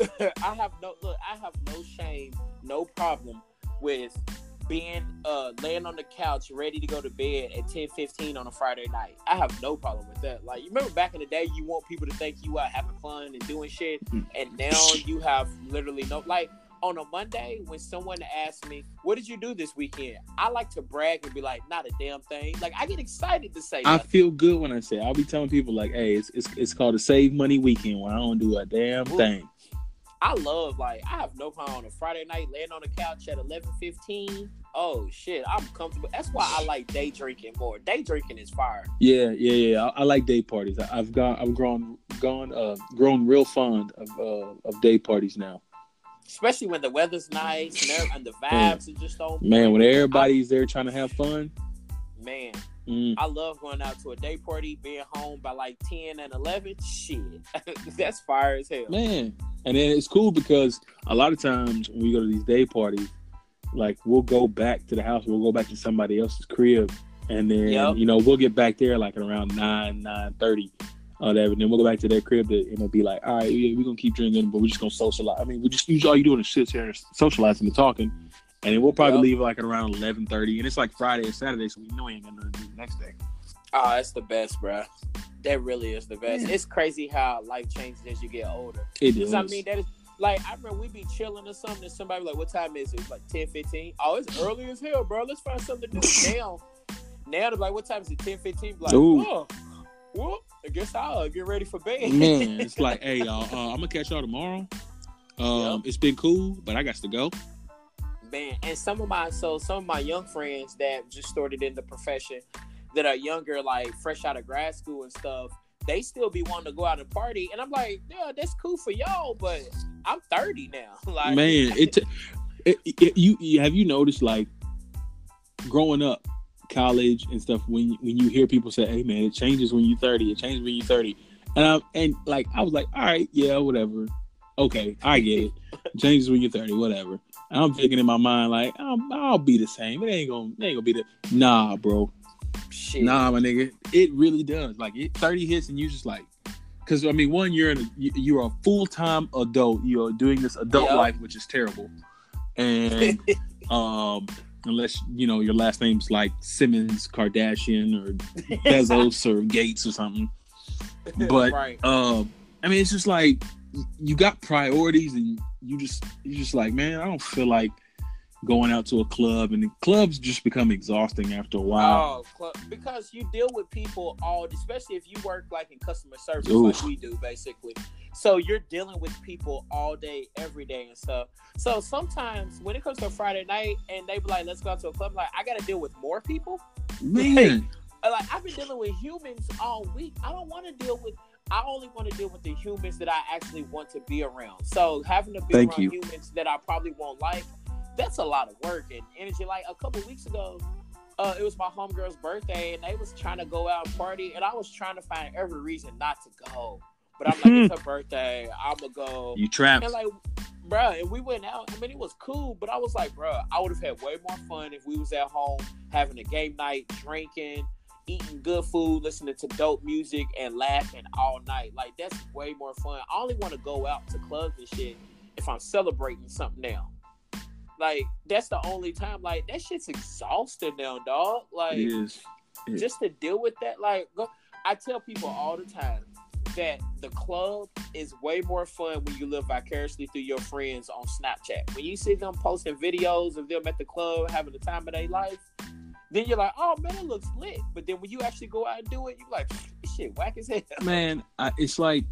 I have no look. I have no shame, no problem with being uh laying on the couch ready to go to bed at 10 15 on a Friday night. I have no problem with that. Like you remember back in the day you want people to think you are having fun and doing shit mm. and now you have literally no like on a Monday when someone asks me, "What did you do this weekend?" I like to brag and be like, "Not a damn thing." Like I get excited to say. I feel good when I say. I'll be telling people like, "Hey, it's it's, it's called a save money weekend when I don't do a damn Ooh. thing." I love like I have no problem on a Friday night laying on the couch at eleven fifteen oh shit, I'm comfortable. That's why I like day drinking more. Day drinking is fire. Yeah, yeah, yeah. I, I like day parties. I, have gone, I've grown, gone, uh, grown real fond of uh, of day parties now. Especially when the weather's nice and, and the vibes are just on. Man, when everybody's I, there trying to have fun. Man, Mm. I love going out to a day party, being home by like ten and eleven. Shit, that's fire as hell. Man, and then it's cool because a lot of times when we go to these day parties, like we'll go back to the house, we'll go back to somebody else's crib, and then Yep. you know we'll get back there like at around nine nine thirty. That, and then we'll go back to their crib and it'll be like, all right, yeah, we're gonna keep drinking, but we're just gonna socialize. I mean, we just usually all you doing is sit here and socializing and talking, and then we'll probably Yep. leave like at around eleven thirty, and it's like Friday and Saturday, so we know we ain't gonna do the next day. Oh, that's the best, bro. That really is the best. Yeah. It's crazy how life changes as you get older. It is. I mean, that is like I remember we'd be chilling or something, and somebody like, "What time is it?" It's like 10, 15. Oh, it's early as hell, bro. Let's find something to do now. Now they're like, "What time is it?" 10, 15. Like, Ooh. oh, well, I guess I'll get ready for bed. Man, it's like, hey y'all, uh, I'm gonna catch y'all tomorrow. Um, It's been cool, but I got to go. man and some of my so some of my young friends that just started in the profession that are younger like fresh out of grad school and stuff they still be wanting to go out and party and i'm like yeah that's cool for y'all but i'm 30 now like Man, it, t- it, it you, have you noticed like growing up, college and stuff when when you hear people say, "Hey man, it changes when you're 30. It changes when you're 30," and I and like I was like, "All right, yeah, whatever, okay, I get it. It changes when you're 30, whatever." And I'm thinking in my mind like, I'll, "I'll be the same. It ain't gonna, it ain't gonna be the nah, bro. Shit Nah, my nigga, it really does. Like it, 30 hits and you just like, because I mean, one, you're in a, you- you're a full time adult. You're doing this adult Yep. life, which is terrible. And um, unless you know your last name's like Simmons, Kardashian, or Bezos, or Gates, or something. But right um, I mean, it's just like you got priorities, and you just you just like, man, I don't feel like going out to a club, and the clubs just become exhausting after a while. Oh, because you deal with people all, especially if you work like in customer service, Oof. like we do, basically. So you're dealing with people all day, every day, and stuff. So sometimes when it comes to a Friday night and they be like, "Let's go out to a club," like I got to deal with more people. Man, Uh, Like I've been dealing with humans all week. I don't want to deal with. I only want to deal with the humans that I actually want to be around. So having to be Thank around you. humans that I probably won't like, that's a lot of work and energy. Like a couple weeks ago, uh, it was my homegirl's birthday, and they was trying to go out and party, and I was trying to find every reason not to go. But I'm like, it's her birthday. I'ma go. you trapped. And like, bruh, and we went out. I mean, it was cool, but I was like, bruh, I would have had way more fun if we was at home having a game night, drinking, eating good food, listening to dope music, and laughing all night. Like that's way more fun. I only want to go out to clubs and shit if I'm celebrating something now. Like that's the only time. Like that shit's exhausting now, dog. Like It is. Yeah. just to deal with that. Like, go, I tell people all the time that the club is way more fun when you live vicariously through your friends on Snapchat. When you see them posting videos of them at the club having the time of their life, then you're like, oh man, it looks lit. But then when you actually go out and do it, you're like, this shit whack as hell. man, I, it's like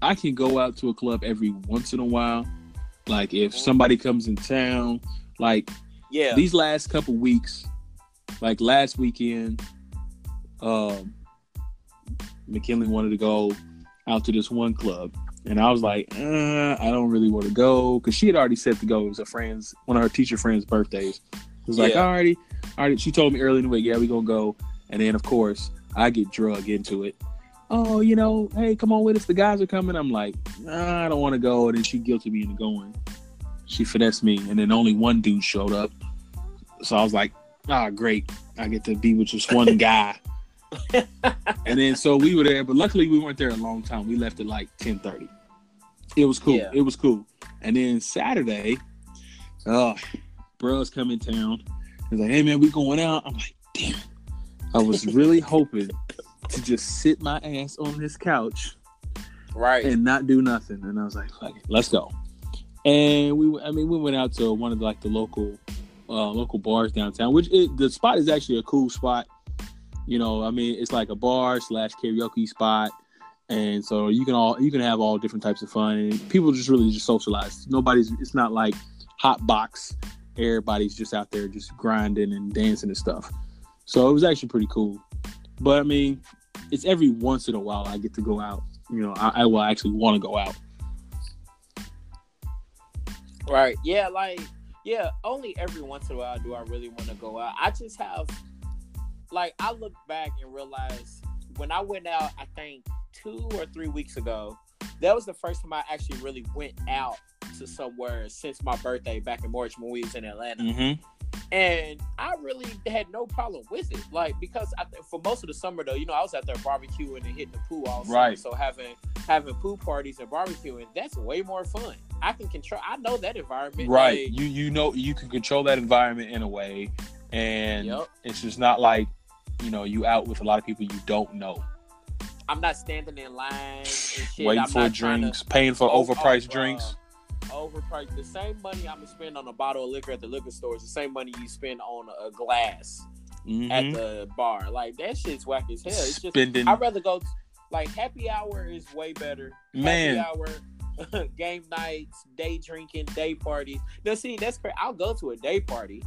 I can go out to a club every once in a while. Like if somebody comes in town, like Yeah. these last couple weeks, like last weekend, um, McKinley wanted to go out to this one club, and I was like, uh, I don't really want to go because she had already said to go. It was a friend's, one of her teacher friends' birthdays. It was like, Yeah. alrighty, alrighty. She told me early in the week, yeah, we gonna go, and then of course I get drug into it. Oh, you know, hey, come on with us. The guys are coming. I'm like, nah, I don't want to go. And then she guilted me into going. She finessed me, and then only one dude showed up. So I was like, ah, great. I get to be with just one guy. and then so we were there, but luckily we weren't there a long time. We left at like 10:30. It was cool. Yeah. It was cool. And then Saturday, uh, bros come in town. He's like, hey man, we going out. I'm like, damn. I was really hoping to just sit my ass on this couch right. and not do nothing. And I was like, fuck it, let's go. And we, I mean, we went out to one of like the local, uh, local bars downtown, which it, the spot is actually a cool spot. You know, I mean, it's like a bar slash karaoke spot, and so you can all you can have all different types of fun, and people just really just socialize. Nobody's, it's not like hot box. Everybody's just out there just grinding and dancing and stuff. So it was actually pretty cool. But I mean, it's every once in a while I get to go out. You know, I, I will actually want to go out. Right. Yeah, like yeah, only every once in a while do I really want to go out. I just have like I look back and realize when I went out, I think two or three weeks ago, that was the first time I actually really went out to somewhere since my birthday back in March when we was in Atlanta. Mm-hmm. And I really had no problem with it, like because I, for most of the summer though, you know, I was out there barbecuing and hitting the pool all summer. Right. So having having pool parties and barbecuing, that's way more fun. I can control. I know that environment. Right. like, You you know you can control that environment in a way, and Yep. it's just not like you know you out with a lot of people you don't know, I'm not standing in line and shit. waiting I'm for not trying to- drinks, paying for overpriced oh, drinks. overpriced. The same money I'm gonna spend on a bottle of liquor at the liquor store is the same money you spend on a glass at Mhm. the bar. Like that shit's whack as hell. It's just Spending I'd rather go. like happy hour is way better. Man. happy hour, game nights, day drinking, day parties. Now see, that's great. I'll go to a day party.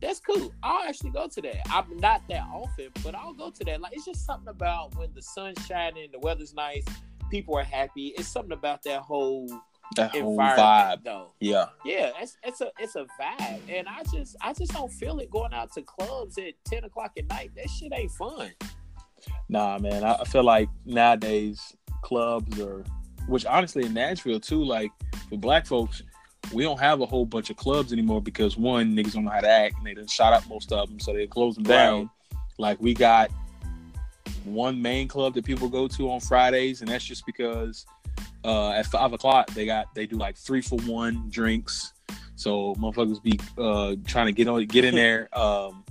That's cool. I'll actually go to that. I'm not that often, but I'll go to that. Like it's just something about when the sun's shining, the weather's nice, people are happy. It's something about that whole that whole vibe. though. Yeah. Yeah, it's it's a it's a vibe, and I just I just don't feel it going out to clubs at ten o'clock at night. That shit ain't fun. Nah, man. I, I feel like nowadays clubs are, which honestly in Nashville too, like for black folks, we don't have a whole bunch of clubs anymore because one niggas don't know how to act and they done shot up most of them, so they close them down. Like we got one main club that people go to on Fridays, and that's just because uh, at five o'clock they got they do like three for one drinks. So motherfuckers be uh, trying to get on get in there um,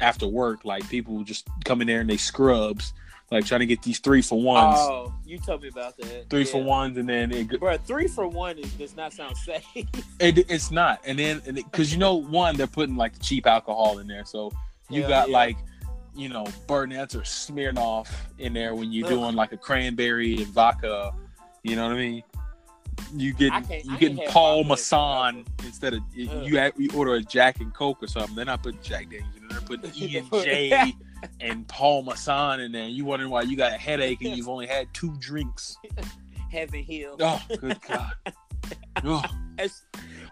after work. Like people just come in there and they scrubs, like trying to get these three for ones, Oh, you told me about that. three Yeah. for ones, and then it, Bro, three for one is, does not sound safe. it it's not. And then because you know one they're putting like cheap alcohol in there, so you Yeah, got yeah. like you know Burnetts or Smirnoff in there when you're Ugh. doing like a cranberry and vodka. You know what I mean? You get you I getting Paul Masson instead of you, Ugh. you, you order a Jack and Coke or something. They're not putting Jack Daniels in there. They're putting E and J and Paul Masson in there. You wondering why you got a headache and you've only had two drinks. Heaven Hill. Oh, good God. Oh, It's,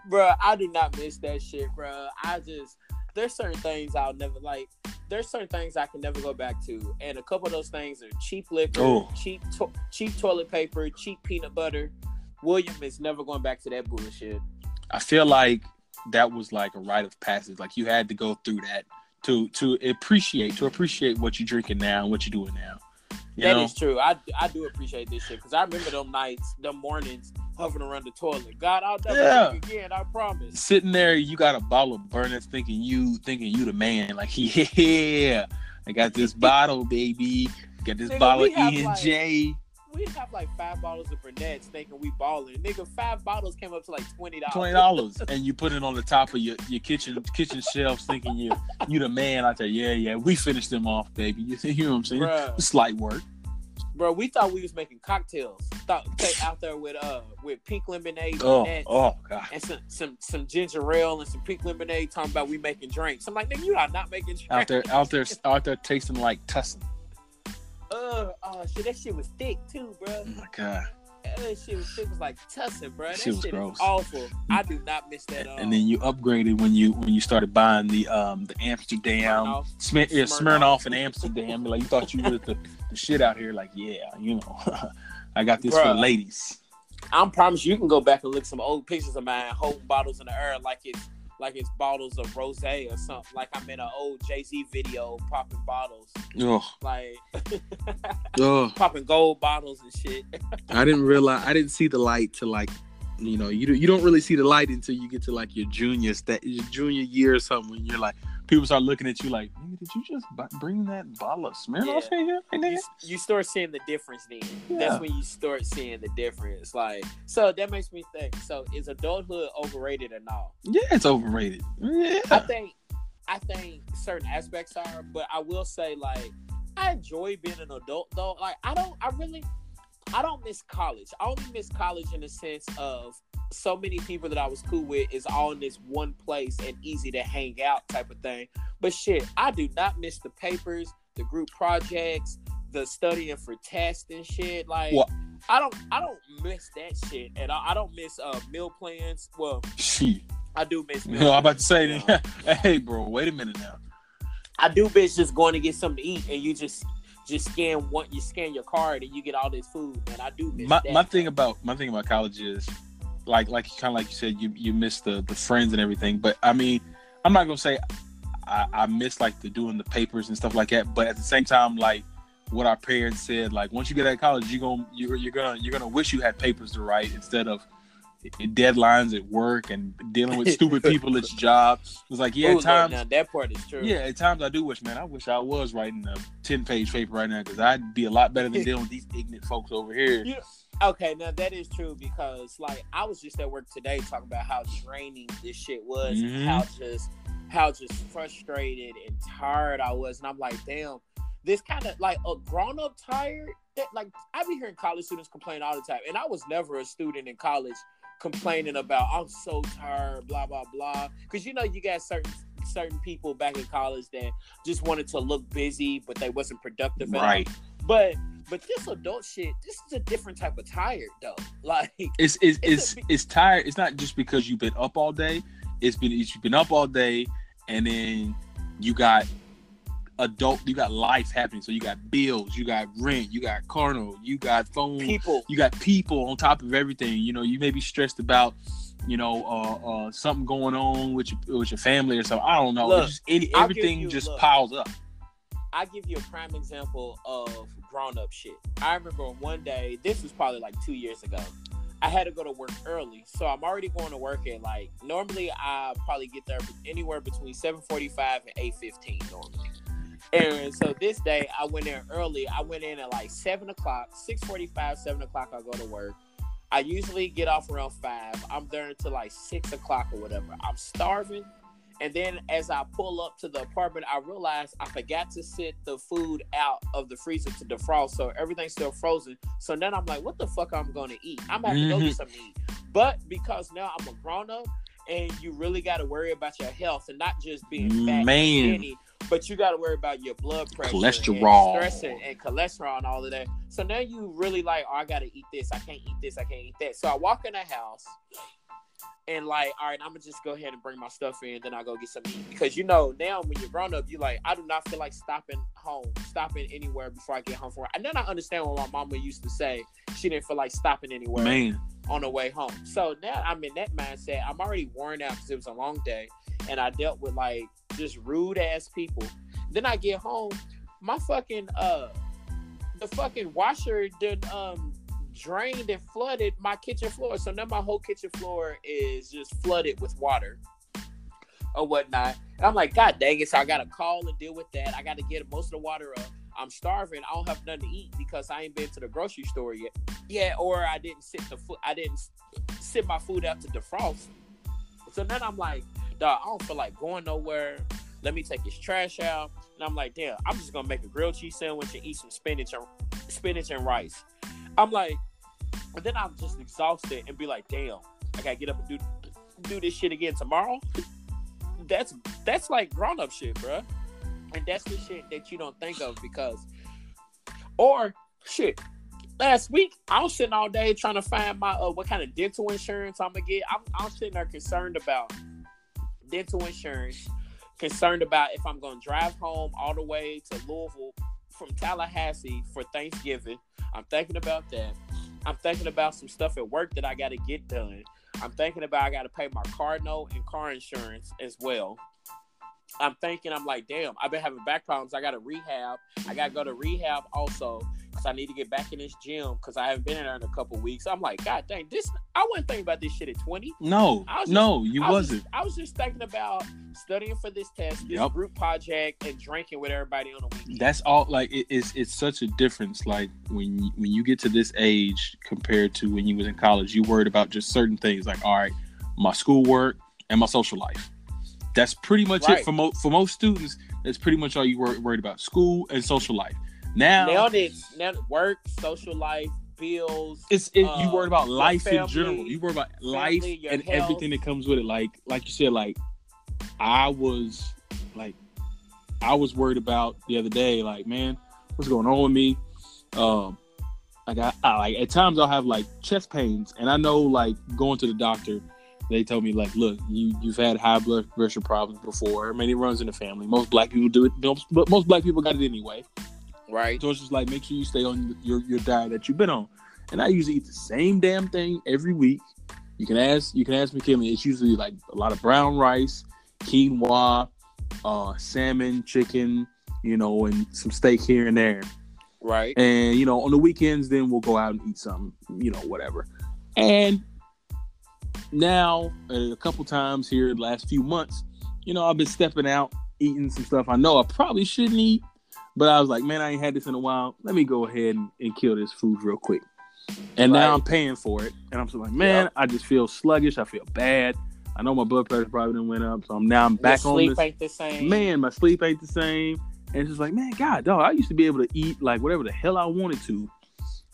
bro, I do not miss that shit, bro. I just there's certain things I'll never like. There's certain things I can never go back to, and a couple of those things are cheap liquor, Oh. cheap to- cheap toilet paper, cheap peanut butter. William is never going back to that bullshit. I feel like that was like a rite of passage. Like you had to go through that to to appreciate to appreciate what you're drinking now and what you're doing now. You That is know? true. I, I do appreciate this shit because I remember them nights, them mornings, hovering around the toilet. God, I'll never Yeah. drink again. I promise. Sitting there, you got a bottle of Burnett, thinking you thinking you the man. Like yeah, I got this bottle, baby. Got this Nigga, bottle of E and like- J. We have like five bottles of Burnett's thinking we balling. Nigga, five bottles came up to like twenty dollars. Twenty dollars, and you put it on the top of your, your kitchen kitchen shelves, thinking you you the man. I tell you, yeah, yeah, we finished them off, baby. You, you know what I'm saying? Bruh. Slight work. Bro, we thought we was making cocktails. Thought out there with uh with pink lemonade, Oh, oh god. and some some some ginger ale and some pink lemonade. Talking about we making drinks. I'm like, nigga, you are not making drinks. out there, out there, out there, tasting like Tussin. Uh, oh shit, that shit was thick too, bro. Oh my god! That shit was, shit was like tussin, bro. That Shit shit, was is gross. awful. I do not miss that. at all. And then you upgraded when you when you started buying the um the Amsterdam, Smirnoff. Smirnoff. Smirnoff and Amsterdam. Like you thought you was the, the shit out here. Like yeah, you know, I got this for Bruh. the ladies. I promise you, you can go back and look some old pictures of mine holding bottles in the air like it's like it's bottles of rosé or something. Like I'm in an old Jay Z video popping bottles, Oh, like oh! popping gold bottles and shit. I didn't realize. I didn't see the light to like. You know, you you don't really see the light until you get to like your junior that your junior year or something. When you're like, people start looking at you like, nigga, did you just bu- bring that bottle of Smirnoff Yeah. in here, nigga? you, you start seeing the difference then. Yeah. That's when you start seeing the difference. Like, so that makes me think. So, is adulthood overrated or not? Yeah, it's overrated. I think, I think certain aspects are, but I will say like, I enjoy being an adult though. Like, I don't, I really, I don't miss college. I only miss college in the sense of so many people that I was cool with is all in this one place and easy to hang out type of thing. But shit, I do not miss the papers, the group projects, the studying for tests and shit. Like Well- I don't I don't miss that shit and I, I don't miss uh meal plans. Well, Shit. I do miss meal know, I'm about to say, you know. hey, bro, wait a minute now. I do miss just going to get something to eat and you just just scan what you scan your card and you get all this food, man. I do miss my, that. my thing about my thing about college is like like kind of like you said you you miss the the friends and everything but i mean i'm not gonna say i i miss like the doing the papers and stuff like that but at the same time like what our parents said like once you get out of college you're gonna you're, you're gonna you're gonna wish you had papers to write instead of deadlines at work and dealing with stupid people at your job it was like yeah Ooh, at times now that part is true. yeah, at times I do wish, man. I wish I was writing a ten page paper right now because I'd be a lot better than dealing with these ignorant folks over here. Yeah. Okay, now that is true because like I was just at work today talking about how draining this shit was, Mhm. how just how just frustrated and tired I was, and I'm like, damn, this kind of like a grown up tired. That like I be hearing college students complain all the time, and I was never a student in college complaining about I'm so tired, blah blah blah. Because you know you got certain certain people back in college that just wanted to look busy, but they wasn't productive. Right. But but this adult shit, this is a different type of tired though. Like It's it's It's it's it's tired. It's not just because you've been up all day. It's been you've been up all day, and then you got adult. You got life happening. So you got bills. You got rent. You got car note. You got phone. people, You got people on top of everything. You know, you may be stressed about. You know, uh, uh, something going on with your with your family or something. I don't know. Look, just, any, everything you- just look. piles up. I give you a prime example of grown up shit. I remember one day, this was probably like two years ago. I had to go to work early, so I'm already going to work at like normally I probably get there anywhere between 7:45 and 8:15 normally. And so this day I went in early. I went in at like seven o'clock, 6:45, seven o'clock. I go to work. I usually get off around five. I'm there until like six o'clock or whatever. I'm starving. And then as I pull up to the apartment, I realize I forgot to sit the food out of the freezer to defrost, so everything's still frozen. So then I'm like, what the fuck I'm gonna eat? I'm gonna have to go get mm-hmm. something to eat. But because now I'm a grown up and you really gotta worry about your health and not just being fat Man. and skinny, but you gotta worry about your blood pressure, Cholesterol. and stress and, and cholesterol and all of that. So now you really like, oh, I gotta eat this, I can't eat this, I can't eat that. So I walk in the house and like, all right, I'm gonna just go ahead and bring my stuff in, then I go get some eat. Because you know, now when you're grown up, you like, I do not feel like stopping home, stopping anywhere before I get home from work. And then I understand what my mama used to say. She didn't feel like stopping anywhere Man, on the way home. So now I'm in that mindset. I'm already worn out because it was a long day, and I dealt with like just rude ass people. Then I get home, my fucking uh, the fucking washer did um drained and flooded my kitchen floor. So now my whole kitchen floor is just flooded with water or whatnot. And I'm like, God dang it! So I gotta call and deal with that. I gotta get most of the water up. I'm starving. I don't have nothing to eat because I ain't been to the grocery store yet. Yeah, or I didn't sit the food. I didn't sit my food out to defrost. So then I'm like, dog, I don't feel like going nowhere. Let me take this trash out. And I'm like, damn, I'm just gonna make a grilled cheese sandwich and eat some spinach and spinach and rice. I'm like, and then I'm just exhausted and be like, damn, I gotta get up and do do this shit again tomorrow. That's that's like grown up shit, bruh. And that's the shit that you don't think of because, or shit. Last week, I was sitting all day trying to find my uh, what kind of dental insurance I'm gonna get. I'm, I'm sitting there concerned about dental insurance, concerned about if I'm gonna drive home all the way to Louisville from Tallahassee for Thanksgiving. I'm thinking about that. I'm thinking about some stuff at work that I got to get done. I'm thinking about I got to pay my car note and car insurance as well. I'm thinking, I'm like, damn, I've been having back problems. I got to rehab. I got to go to rehab also I need to get back in this gym because I haven't been in there in a couple weeks. I'm like, God dang, this, I wasn't thinking about this shit at 20. no, just- no, you I was wasn't. just- I was just thinking about studying for this test, this Yep. group project, and drinking with everybody on the weekend. That's all. Like it, it's it's such a difference. Like when you, when you get to this age compared to when you was in college, you worried about just certain things. Like all right, my schoolwork and my social life. That's pretty much Right. it for most for most students. That's pretty much all you were worried about: school and social life. Now, Now it's now work, social life, bills. it's it, you uh, worried about life in general. You worry about life family, and health. everything that comes with it. Like like you said, like I was like I was worried about the other day. Like man, what's going on with me? Um, like I, I like at times I'll have like chest pains, and I know like going to the doctor they told me like, look, you you've had high blood pressure problems before. I mean, it runs in the family. Most black people do it, but most black people got it anyway. Right. So it's just like make sure you stay on your your diet that you've been on. And I usually eat the same damn thing every week. You can ask you can ask McKinley. It's usually like a lot of brown rice, quinoa, uh, salmon, chicken, you know, and some steak here and there. Right. And you know, on the weekends, then we'll go out and eat something, you know, whatever. And now, a couple times here, the last few months, you know, I've been stepping out, eating some stuff I know I probably shouldn't eat, but I was like, man, I ain't had this in a while. Let me go ahead and, and kill this food real quick. And Right. now I'm paying for it, and I'm like, man, Yep. I just feel sluggish. I feel bad. I know my blood pressure probably didn't went up, so I'm now I'm Your back on sleep this. ain't the same. Man, my sleep ain't the same. And it's just like, man, God, dog, I used to be able to eat like whatever the hell I wanted to.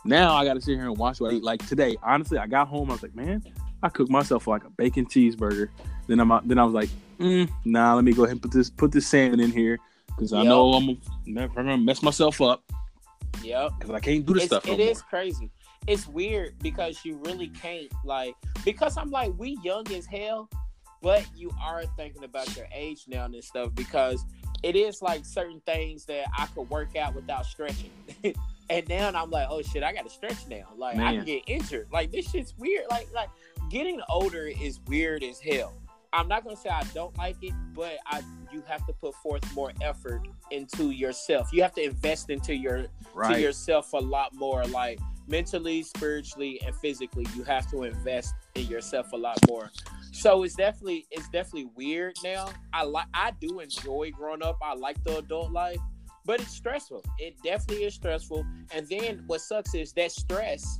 Now I got to sit here and watch what I eat. Like today, honestly, I got home. I was like, man, I cooked myself like a bacon cheeseburger. Then I'm then I was like, mm, nah, let me go ahead and put this put this salmon in here because I know I'm never gonna mess myself up Yep. because I can't do this It's, stuff. no it is crazy. It's weird because you really can't like because I'm like we young as hell, but you are thinking about your age now and stuff because it is like certain things that I could work out without stretching. and now I'm like, oh shit, I gotta stretch now. Like I can get injured. Like this shit's weird. Like like getting older is weird as hell. I'm not gonna say I don't like it, but I you have to put forth more effort into yourself. You have to invest into your to yourself a lot more like mentally spiritually and physically. You have to invest in yourself a lot more. So it's definitely it's definitely weird now. I like i do enjoy growing up. I like the adult life but it's stressful. It definitely is stressful. And then what sucks is that stress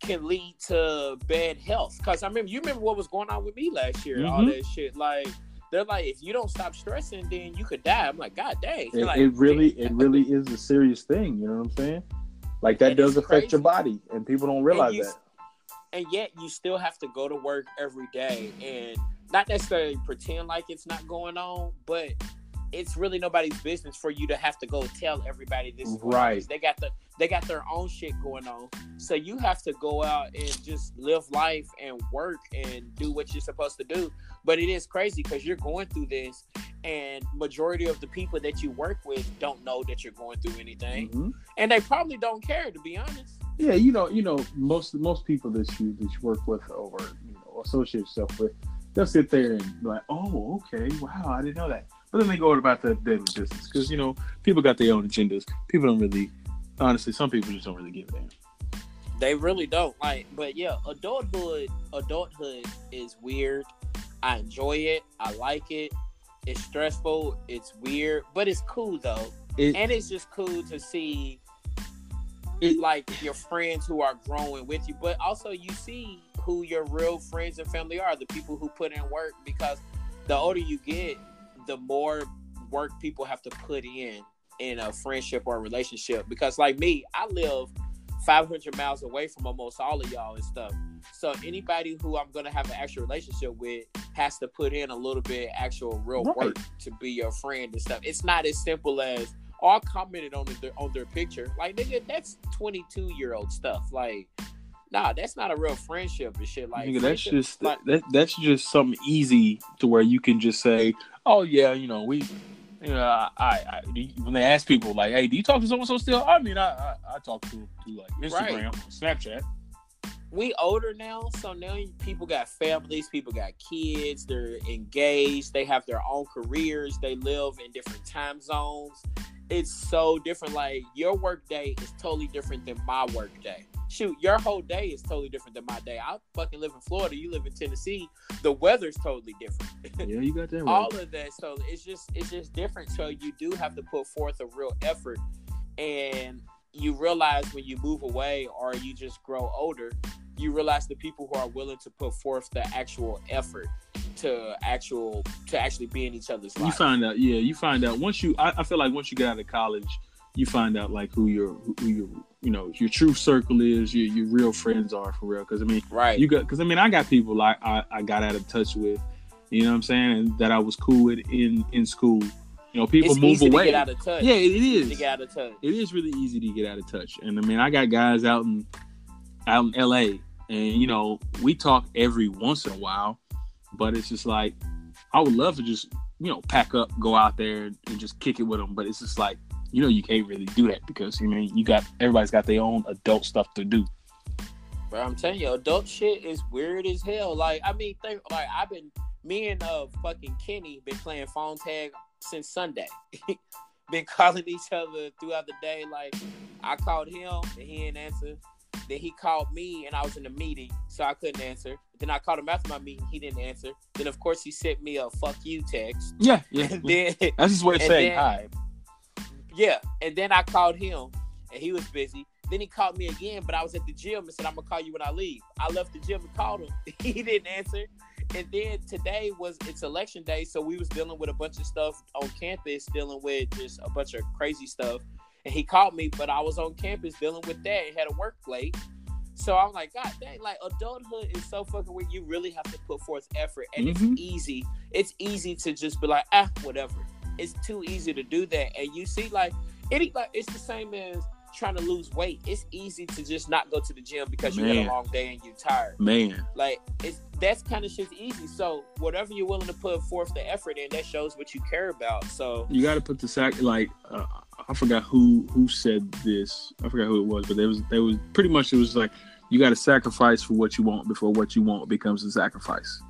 can lead to bad health because i remember you remember what was going on with me last year all Mhm. that shit like they're like if you don't stop stressing then you could die i'm like god dang It, like, it really, it really is a serious thing. You know what I'm saying? Like that And does affect your body, and people don't realize you- that. and yet you still have to go to work every day and not necessarily pretend like it's not going on, but it's really nobody's business for you to have to go tell everybody this. is going on, Right. They got the they got their own shit going on, so you have to go out and just live life and work and do what you're supposed to do. But it is crazy because you're going through this, and majority of the people that you work with don't know that you're going through anything, Mhm. and they probably don't care to be honest. Yeah, you know, you know, most most people that you that you work with or you know associate yourself with, they'll sit there and be like, "Oh, okay, wow, I didn't know that." But then they go about their daily business because you know People got their own agendas. People don't really, honestly, some people just don't really give a damn. They really don't like, but yeah, adulthood, adulthood is weird. I enjoy it. I like it. It's stressful. It's weird, but it's cool though, It- and it's just cool to see, It- like your friends who are growing with you, but also you see who your real friends and family are, the people who put in work. Because the older you get, the more work people have to put in in a friendship or a relationship. Because like me, I live 500 miles away from almost all of y'all and stuff. So anybody who I'm gonna have an actual relationship with has to put in a little bit actual real Right. work to be your friend and stuff. It's not as simple as oh, all commented on their on their picture. Like nigga, that's 22 year old stuff. Like, nah, that's not a real friendship and shit. Like Nigga, that's just like, that, that's just something easy to where you can just say, "Oh yeah, you know we." You know, I, I, I when they ask people like, "Hey, do you talk to so and so still?" I mean, I, I, I talk to to like Instagram, Snapchat. we older now, so now people got families, people got kids, they're engaged, they have their own careers, they live in different time zones. It's so different. Like your work day is totally different than my work day. Shoot, your whole day is totally different than my day. I fucking live in Florida, you live in Tennessee. The weather's totally different. Yeah, you got that right. all of that so it's just it's just different so you do have to put forth a real effort and you realize when you move away or you just grow older you realize the people who are willing to put forth the actual effort to actual to actually be in each other's you lives find out, yeah, you find out once you. I, I feel like once you get out of college, you find out like who your who your you know your true circle is, your your real friends are for real. Because I mean, right you got because I mean I got people like I, I got out of touch with, you know what I'm saying, and that I was cool with in in school. You know, people it's move easy away. to get out of touch yeah, it is. to get out of touch It is really easy to get out of touch, and I mean I got guys out in out in L.A. and you know we talk every once in a while, but it's just like I would love to just you know pack up, go out there and just kick it with them. But it's just like you know you can't really do that because you mean you got everybody's got their own adult stuff to do. But I'm telling you, adult shit is weird as hell. Like, I mean, think like I've been me and uh fucking Kenny been playing phone tag since Sunday. been calling each other throughout the day. Like, I called him and he didn't answer. Then he called me and I was in a meeting, so I couldn't answer. Then I called him after my meeting, he didn't answer. Then of course he sent me a "fuck you" text. Yeah, yeah. Then That's his way of saying then- hi. Yeah, and then I called him and he was busy. Then he called me again, but I was at the gym and said, I'm gonna call you when I leave. I left the gym and called him. he didn't answer. And then today was it's election day, so we was dealing with a bunch of stuff on campus, dealing with just a bunch of crazy stuff. And he called me, but I was on campus dealing with that and had a work late. So I'm like, God dang, like adulthood is so fucking weird. You really have to put forth effort, and Mhm. it's easy. It's easy to just be like, ah, whatever. It's too easy to do that, and you see, like, it like it's the same as trying to lose weight. It's easy to just not go to the gym because you had a long day and you're tired. Man, Like it's that's kind of shit's easy. So whatever you're willing to put forth the effort in, that shows what you care about. So you got to put the sac like uh, I forgot who who said this. I forgot who it was, but there was there was pretty much it was like you got to sacrifice for what you want before what you want becomes a sacrifice.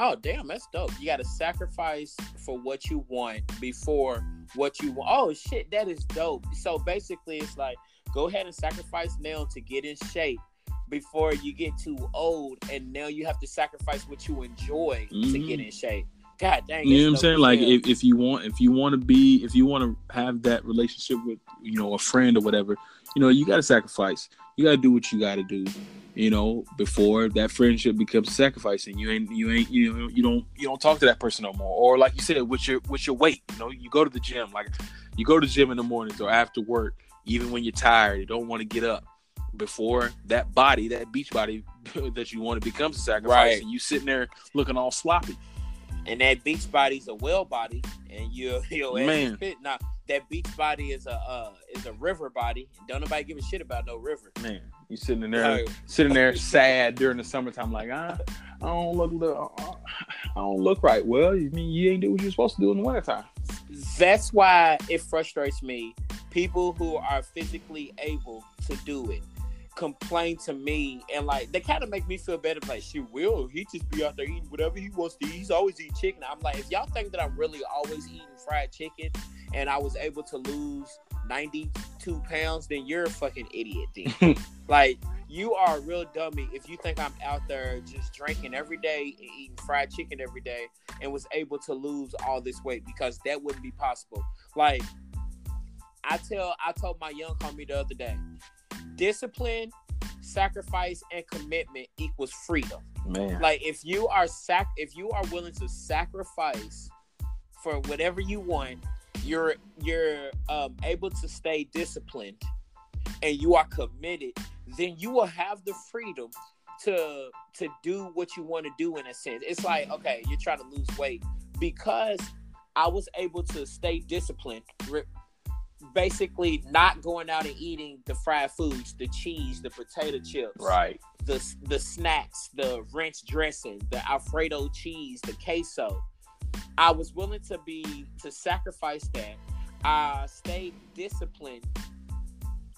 Oh damn, that's dope. You gotta sacrifice for what you want before what you want. Oh shit, that is dope. So basically it's like go ahead and sacrifice now to get in shape before you get too old and now you have to sacrifice what you enjoy to Mhm. get in shape. God dang You know what I'm saying? Like if, if you want if you want to be if you want to have that relationship with you know a friend or whatever, you know you got to sacrifice. You got to do what you got to do. You know before that friendship becomes sacrificing. you ain't you ain't you know you don't you don't talk to that person no more. Or like you said with your with your weight, you know you go to the gym like you go to the gym in the mornings or after work, even when you're tired, you don't want to get up. Before that body, that beach body that you want to becomes a sacrifice, Right. and you sitting there looking all sloppy. And that beach body's a well body and you you Man. fit. Now that beach body is a uh, is a river body and don't nobody give a shit about no river. Man, you sitting in there, Like, sitting there sad during the summertime, like ah, I don't look, look, I don't look right. Well, you mean you ain't do what you're supposed to do in the wintertime? that's why it frustrates me. People who are physically able to do it complain to me and like they kind of make me feel better. Like, she Will he just be out there eating whatever he wants to eat? He's always eating chicken. I'm like, if y'all think that I'm really always eating fried chicken and I was able to lose 92 pounds, then you're a fucking idiot. Then, like. You are a real dummy if you think I'm out there just drinking every day and eating fried chicken every day and was able to lose all this weight because that wouldn't be possible. Like I tell I told my young homie the other day, discipline, sacrifice, and commitment equals freedom. Man, Like if you are sac if you are willing to sacrifice for whatever you want, you're you're um, able to stay disciplined and you are committed, then you will have the freedom to to do what you want to do in a sense. It's like, okay, you're trying to lose weight because I was able to stay disciplined. re- Basically, not going out and eating the fried foods, the cheese, the potato chips, right? the the snacks, the ranch dressing, the Alfredo cheese, the queso. I was willing to be to sacrifice that. I stayed disciplined.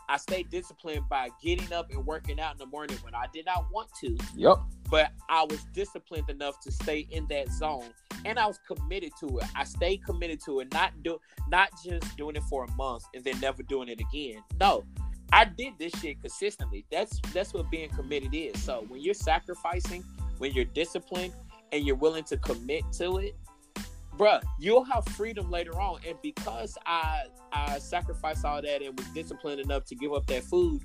I stayed disciplined by getting up and working out in the morning when I did not want to, Yep. But I was disciplined enough to stay in that zone and I was committed to it. I stayed committed to it, not do not just doing it for a month and then never doing it again. No. I did this shit consistently. That's that's what being committed is. So when you're sacrificing, when you're disciplined and you're willing to commit to it, bruh, you'll have freedom later on. And because I I sacrificed all that and was disciplined enough to give up that food,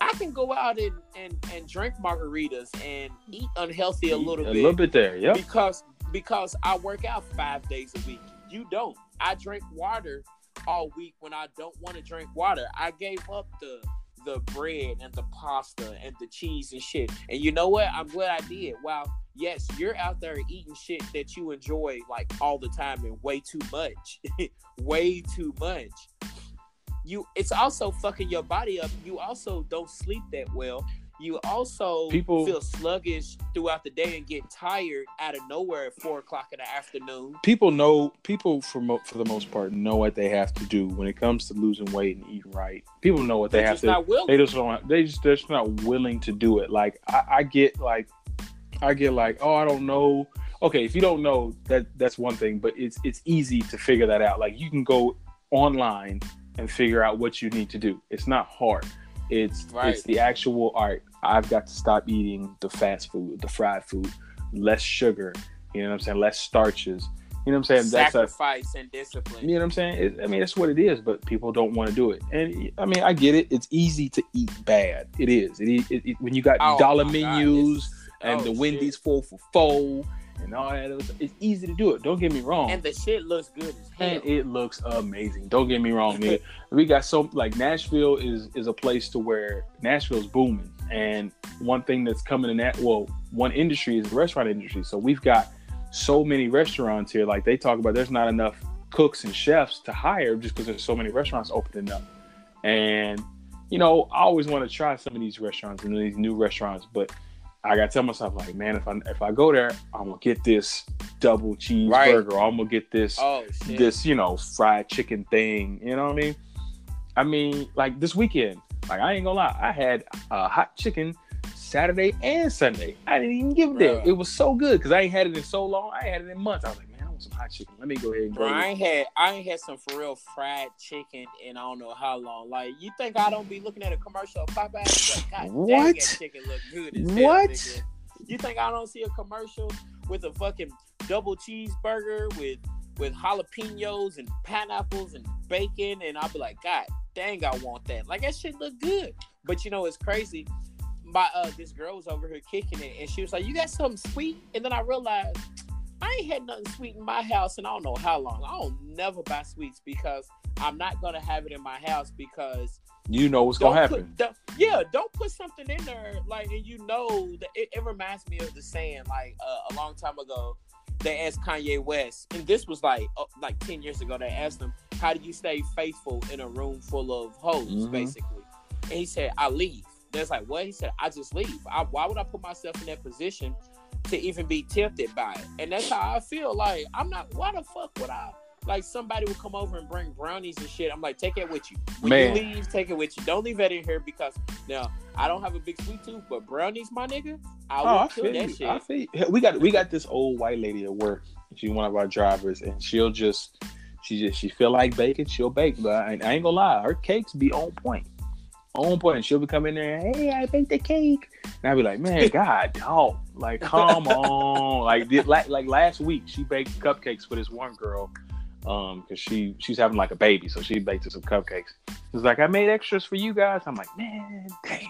I can go out and and, and drink margaritas and eat unhealthy a little a bit A little bit there. Yep. because because I work out five days a week. You don't. I drink water all week when I don't want to drink water. I gave up the the bread and the pasta and the cheese and shit. And you know what? I'm glad I did. Wow. Yes, you're out there eating shit that you enjoy like all the time and way too much. way too much. You it's also fucking your body up. You also don't sleep that well. you also People- feel sluggish throughout the day and get tired out of nowhere at four o'clock in the afternoon. people know people for mo- for the most part know what they have to do when it comes to losing weight and eating right. People know what they They're have just to. They just don't. They just they're just not willing to do it. Like I, I get like I get like oh I don't know. Okay, if you don't know that that's one thing, but it's it's easy to figure that out. Like you can go online and figure out what you need to do. It's not hard. It's Right. it's the actual right. I've got to stop eating the fast food, the fried food, less sugar. You know what I'm saying? Less starches. You know what I'm saying? That's a, Sacrifice and discipline. you know what I'm saying? It, I mean, that's what it is, but people don't want to do it. And I mean, I get it. It's easy to eat bad. It is. It, it, it when you got Oh, dollar my God, menus and oh, the shit. Wendy's four for four and all that. other It's easy to do it. Don't get me wrong. And the shit looks good as hell. And it looks amazing. Don't get me wrong, nigga. we got so like Nashville is is a place to where Nashville's booming, and one thing that's coming in that well, one industry is the restaurant industry. So we've got so many restaurants here. Like they talk about, there's not enough cooks and chefs to hire just because there's so many restaurants opening up. And you know, I always want to try some of these restaurants and these new restaurants, but I gotta tell myself like, man, if I if I go there, I'm gonna get this double cheeseburger. Right. I'm gonna get this oh this you know fried chicken thing. You know what I mean? I mean, like this weekend, like I ain't gonna lie, I had uh, hot chicken Saturday and Sunday. I didn't even give a damn. It was so good because I ain't had it in so long. I had it in months. I was like, man, I want some hot chicken. Let me go ahead and Bro. I ain't had I ain't had some for real fried chicken in I don't know how long. Like you think I don't be looking at a commercial of Popeyes? Like, God dang, What? that chicken look good as What? nigga. You think I don't see a commercial with a fucking double cheeseburger with with jalapenos and pineapples and bacon and I'll be like, God dang, I want that. Like that shit look good. But you know it's crazy. My uh this girl was over here kicking it and she was like, You got something sweet? And then I realized I ain't had nothing sweet in my house and I don't know how long. I don't never buy sweets because I'm not gonna have it in my house because You know what's gonna put- happen. don't- yeah, don't put something in there like and you know that it, it reminds me of the saying like uh, a long time ago. They asked Kanye West, and this was like uh, like ten years ago. They asked him, "How do you stay faithful in a room full of hoes?" Mhm. Basically, and he said, "I leave." There's like, what? He said, "I just leave. I, why would I put myself in that position to even be tempted by it?" And that's how I feel. Like I'm not. Why the fuck would I? Like somebody would come over and bring brownies and shit. I'm like, take it with you. When Man. you leave, take it with you. Don't leave that in here because now I don't have a big sweet tooth, but brownies, my nigga, I oh, will Oh, I feel that you. shit. I feel you. We got we got this old white lady at work. She's one of our drivers, and she'll just she just she feel like baking, she'll bake. But I, I ain't gonna lie, her cakes be on point, on point. She'll be coming there, hey, I baked the cake, and I'll be like, man, God, dog, like come on, like did, like like last week she baked cupcakes for this one girl. Um, because she she's having like a baby, so she baked some cupcakes. It's like I made extras for you guys. I'm like, man, dang.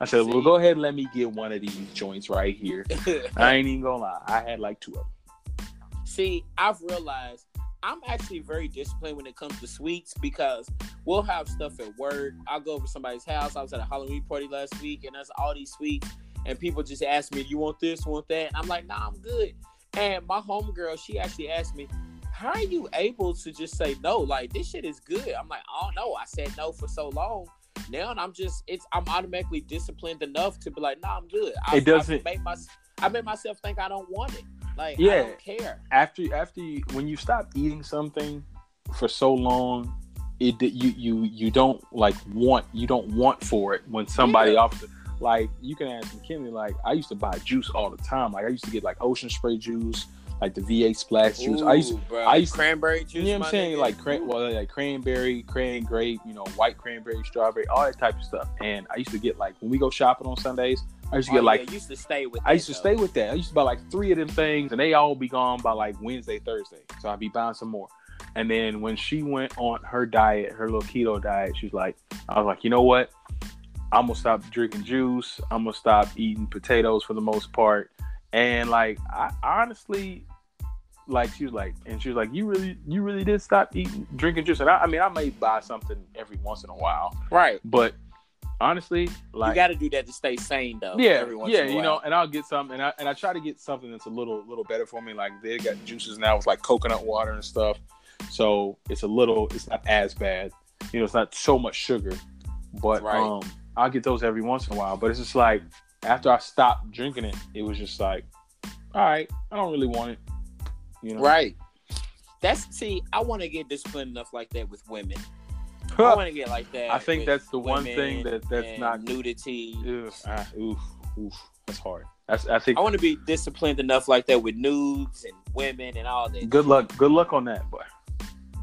I said, well, go ahead and let me get one of these joints right here. I ain't even gonna lie. I had like two of them. See, I've realized I'm actually very disciplined when it comes to sweets because we'll have stuff at work. I'll go over to somebody's house. I was at a Halloween party last week and there's all these sweets, and people just ask me, You want this, want that? And I'm like, Nah, I'm good. And my homegirl, she actually asked me, How are you able to just say no? Like, this shit is good. I'm like, Oh no, I said no for so long. Now I'm just it's I'm automatically disciplined enough to be like, nah, I'm good. I, It doesn't- I made my I made myself think I don't want it. Like I Yeah. don't care. After after you when you stop eating something for so long, it you you you don't like want you don't want for it when somebody Yeah. offers. Like you can ask McKinley, like I used to buy juice all the time. Like I used to get like ocean spray juice, like the V8 splash juice. I used bro. I used cranberry juice. You know what I'm saying? nigga. Like cran- well, like cranberry, cran grape, you know, white cranberry, strawberry, all that type of stuff. And I used to get like when we go shopping on Sundays, I used to Oh, get like yeah, used to stay with. I used to that, stay with that. I used to buy like three of them things, and they all be gone by like Wednesday, Thursday. So I'd be buying some more. And then when she went on her diet, her little keto diet, she's like, I was like, you know what? I'm gonna stop drinking juice. I'm gonna stop eating potatoes for the most part. And like, I honestly, like, she was like, and she was like, you really, you really did stop eating, drinking juice. And I, I mean, I may buy something every once in a while, Right. but honestly, like, you got to do that to stay sane, though. yeah, every once yeah, in a you know, and I'll get some, and I and I try to get something that's a little little better for me. Like they got juices now with like coconut water and stuff, so it's a little, it's not as bad. You know, it's not so much sugar, but Right. um, I'll get those every once in a while. But it's just like after I stopped drinking it, it was just like, all right, I don't really want it. You know, Right. That's see, I want to get disciplined enough like that with women. I want to get like that. I think that's the one thing that that's not. nudity. Ugh, ah, oof, oof, that's hard. That's I think. I want to be disciplined enough like that with nudes and women and all that. Good luck. Good luck on that, boy.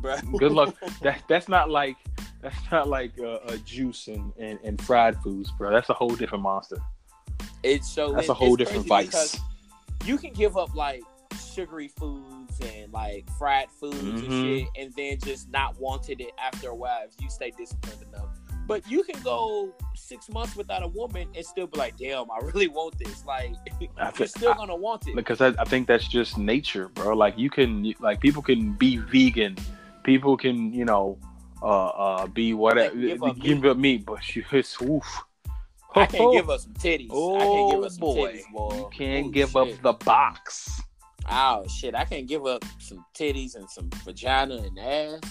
Bruh. Good luck. That that's not like that's not like uh, uh, juice and, and and fried foods, bro. That's a whole different monster. It's so That's it- a whole different vice. You can give up like sugary foods and like fried foods and Mhm. shit, and then just not wanted it after a while if you stay disciplined enough. But you can go six months without a woman and still be like, "Damn, I really want this." Like, I you're still I- gonna want it. because I, I think that's just nature, bro. Like you can, like people can be vegan, people can, you know, uh, uh, be whatever, give up give meat. up meat, but she hits oof. I can't give up some titties. I can't give Oh up some boy, titties, boy. you can't give shit. up the box. Oh shit, I can't give up some titties and some vagina and ass.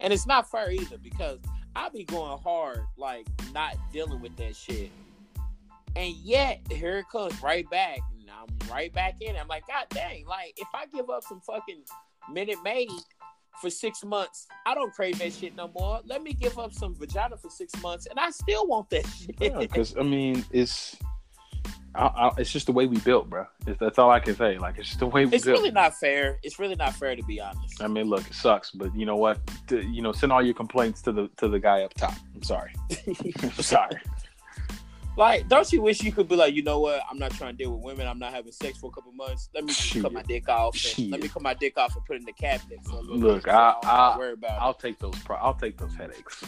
And it's not fair either because I be going hard, like not dealing with that shit. And yet here it comes right back. And I'm right back in. I'm like, God dang, like if I give up some fucking minute maid for six months, I don't crave that shit no more. Let me give up some vagina for six months and I still want that shit. Because I mean, it's, I, I, it's just the way we built, bro. It's, that's all I can say. Like it's just the way we it's built. really not fair. It's really not fair to be honest. I mean, look, it sucks, but you know what? To- you know, send all your complaints to the to the guy up top. I'm sorry. I'm sorry. Like, don't you wish you could be like, you know what? I'm not trying to deal with women. I'm not having sex for a couple months. Let me just Shit. cut my dick off. And let me cut my dick off and put it in the cabinet little Look, so I- don't have to I- worry about I'll take those. Pro- I'll take those headaches.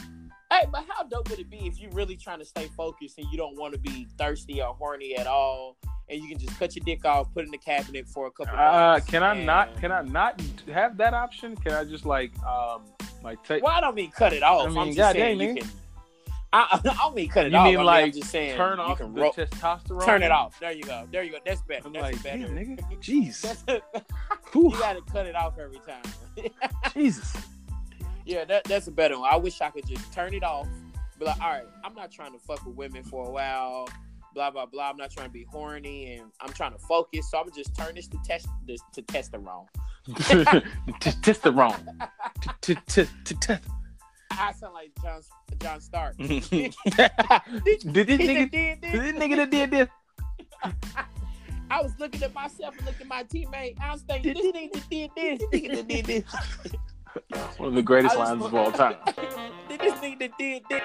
Hey, but how dope would it be if you're really trying to stay focused and you don't want to be thirsty or horny at all, and you can just cut your dick off, put it in the cabinet for a couple. Uh, months, can I and- not? Can I not have that option? Can I just like um like take? Well, I don't mean cut it off. I mean, I'm just goddamn, saying you nigga. can. I, I don't mean cut it You off. mean I mean, like I'm just saying turn you off the ro- testosterone? turn it off. There you go. There you go. That's better. I'm That's like, better. nigga. Jeez. You gotta cut it off every time. Jesus. yeah, that, that's a better one. I wish I could just turn it off. Be like, all right, I'm not trying to fuck with women for a while. Blah blah blah. I'm not trying to be horny, and I'm trying to focus. So I'm just turn this to test this to testosterone. Testosterone. T- t- t- t- I sound like John John Stark. Did this nigga? Did this nigga that did this? I was looking at myself and looking at my teammate. I was thinking, this nigga did this. Nigga that did this. One of the greatest lines of all time. this nigga that did this.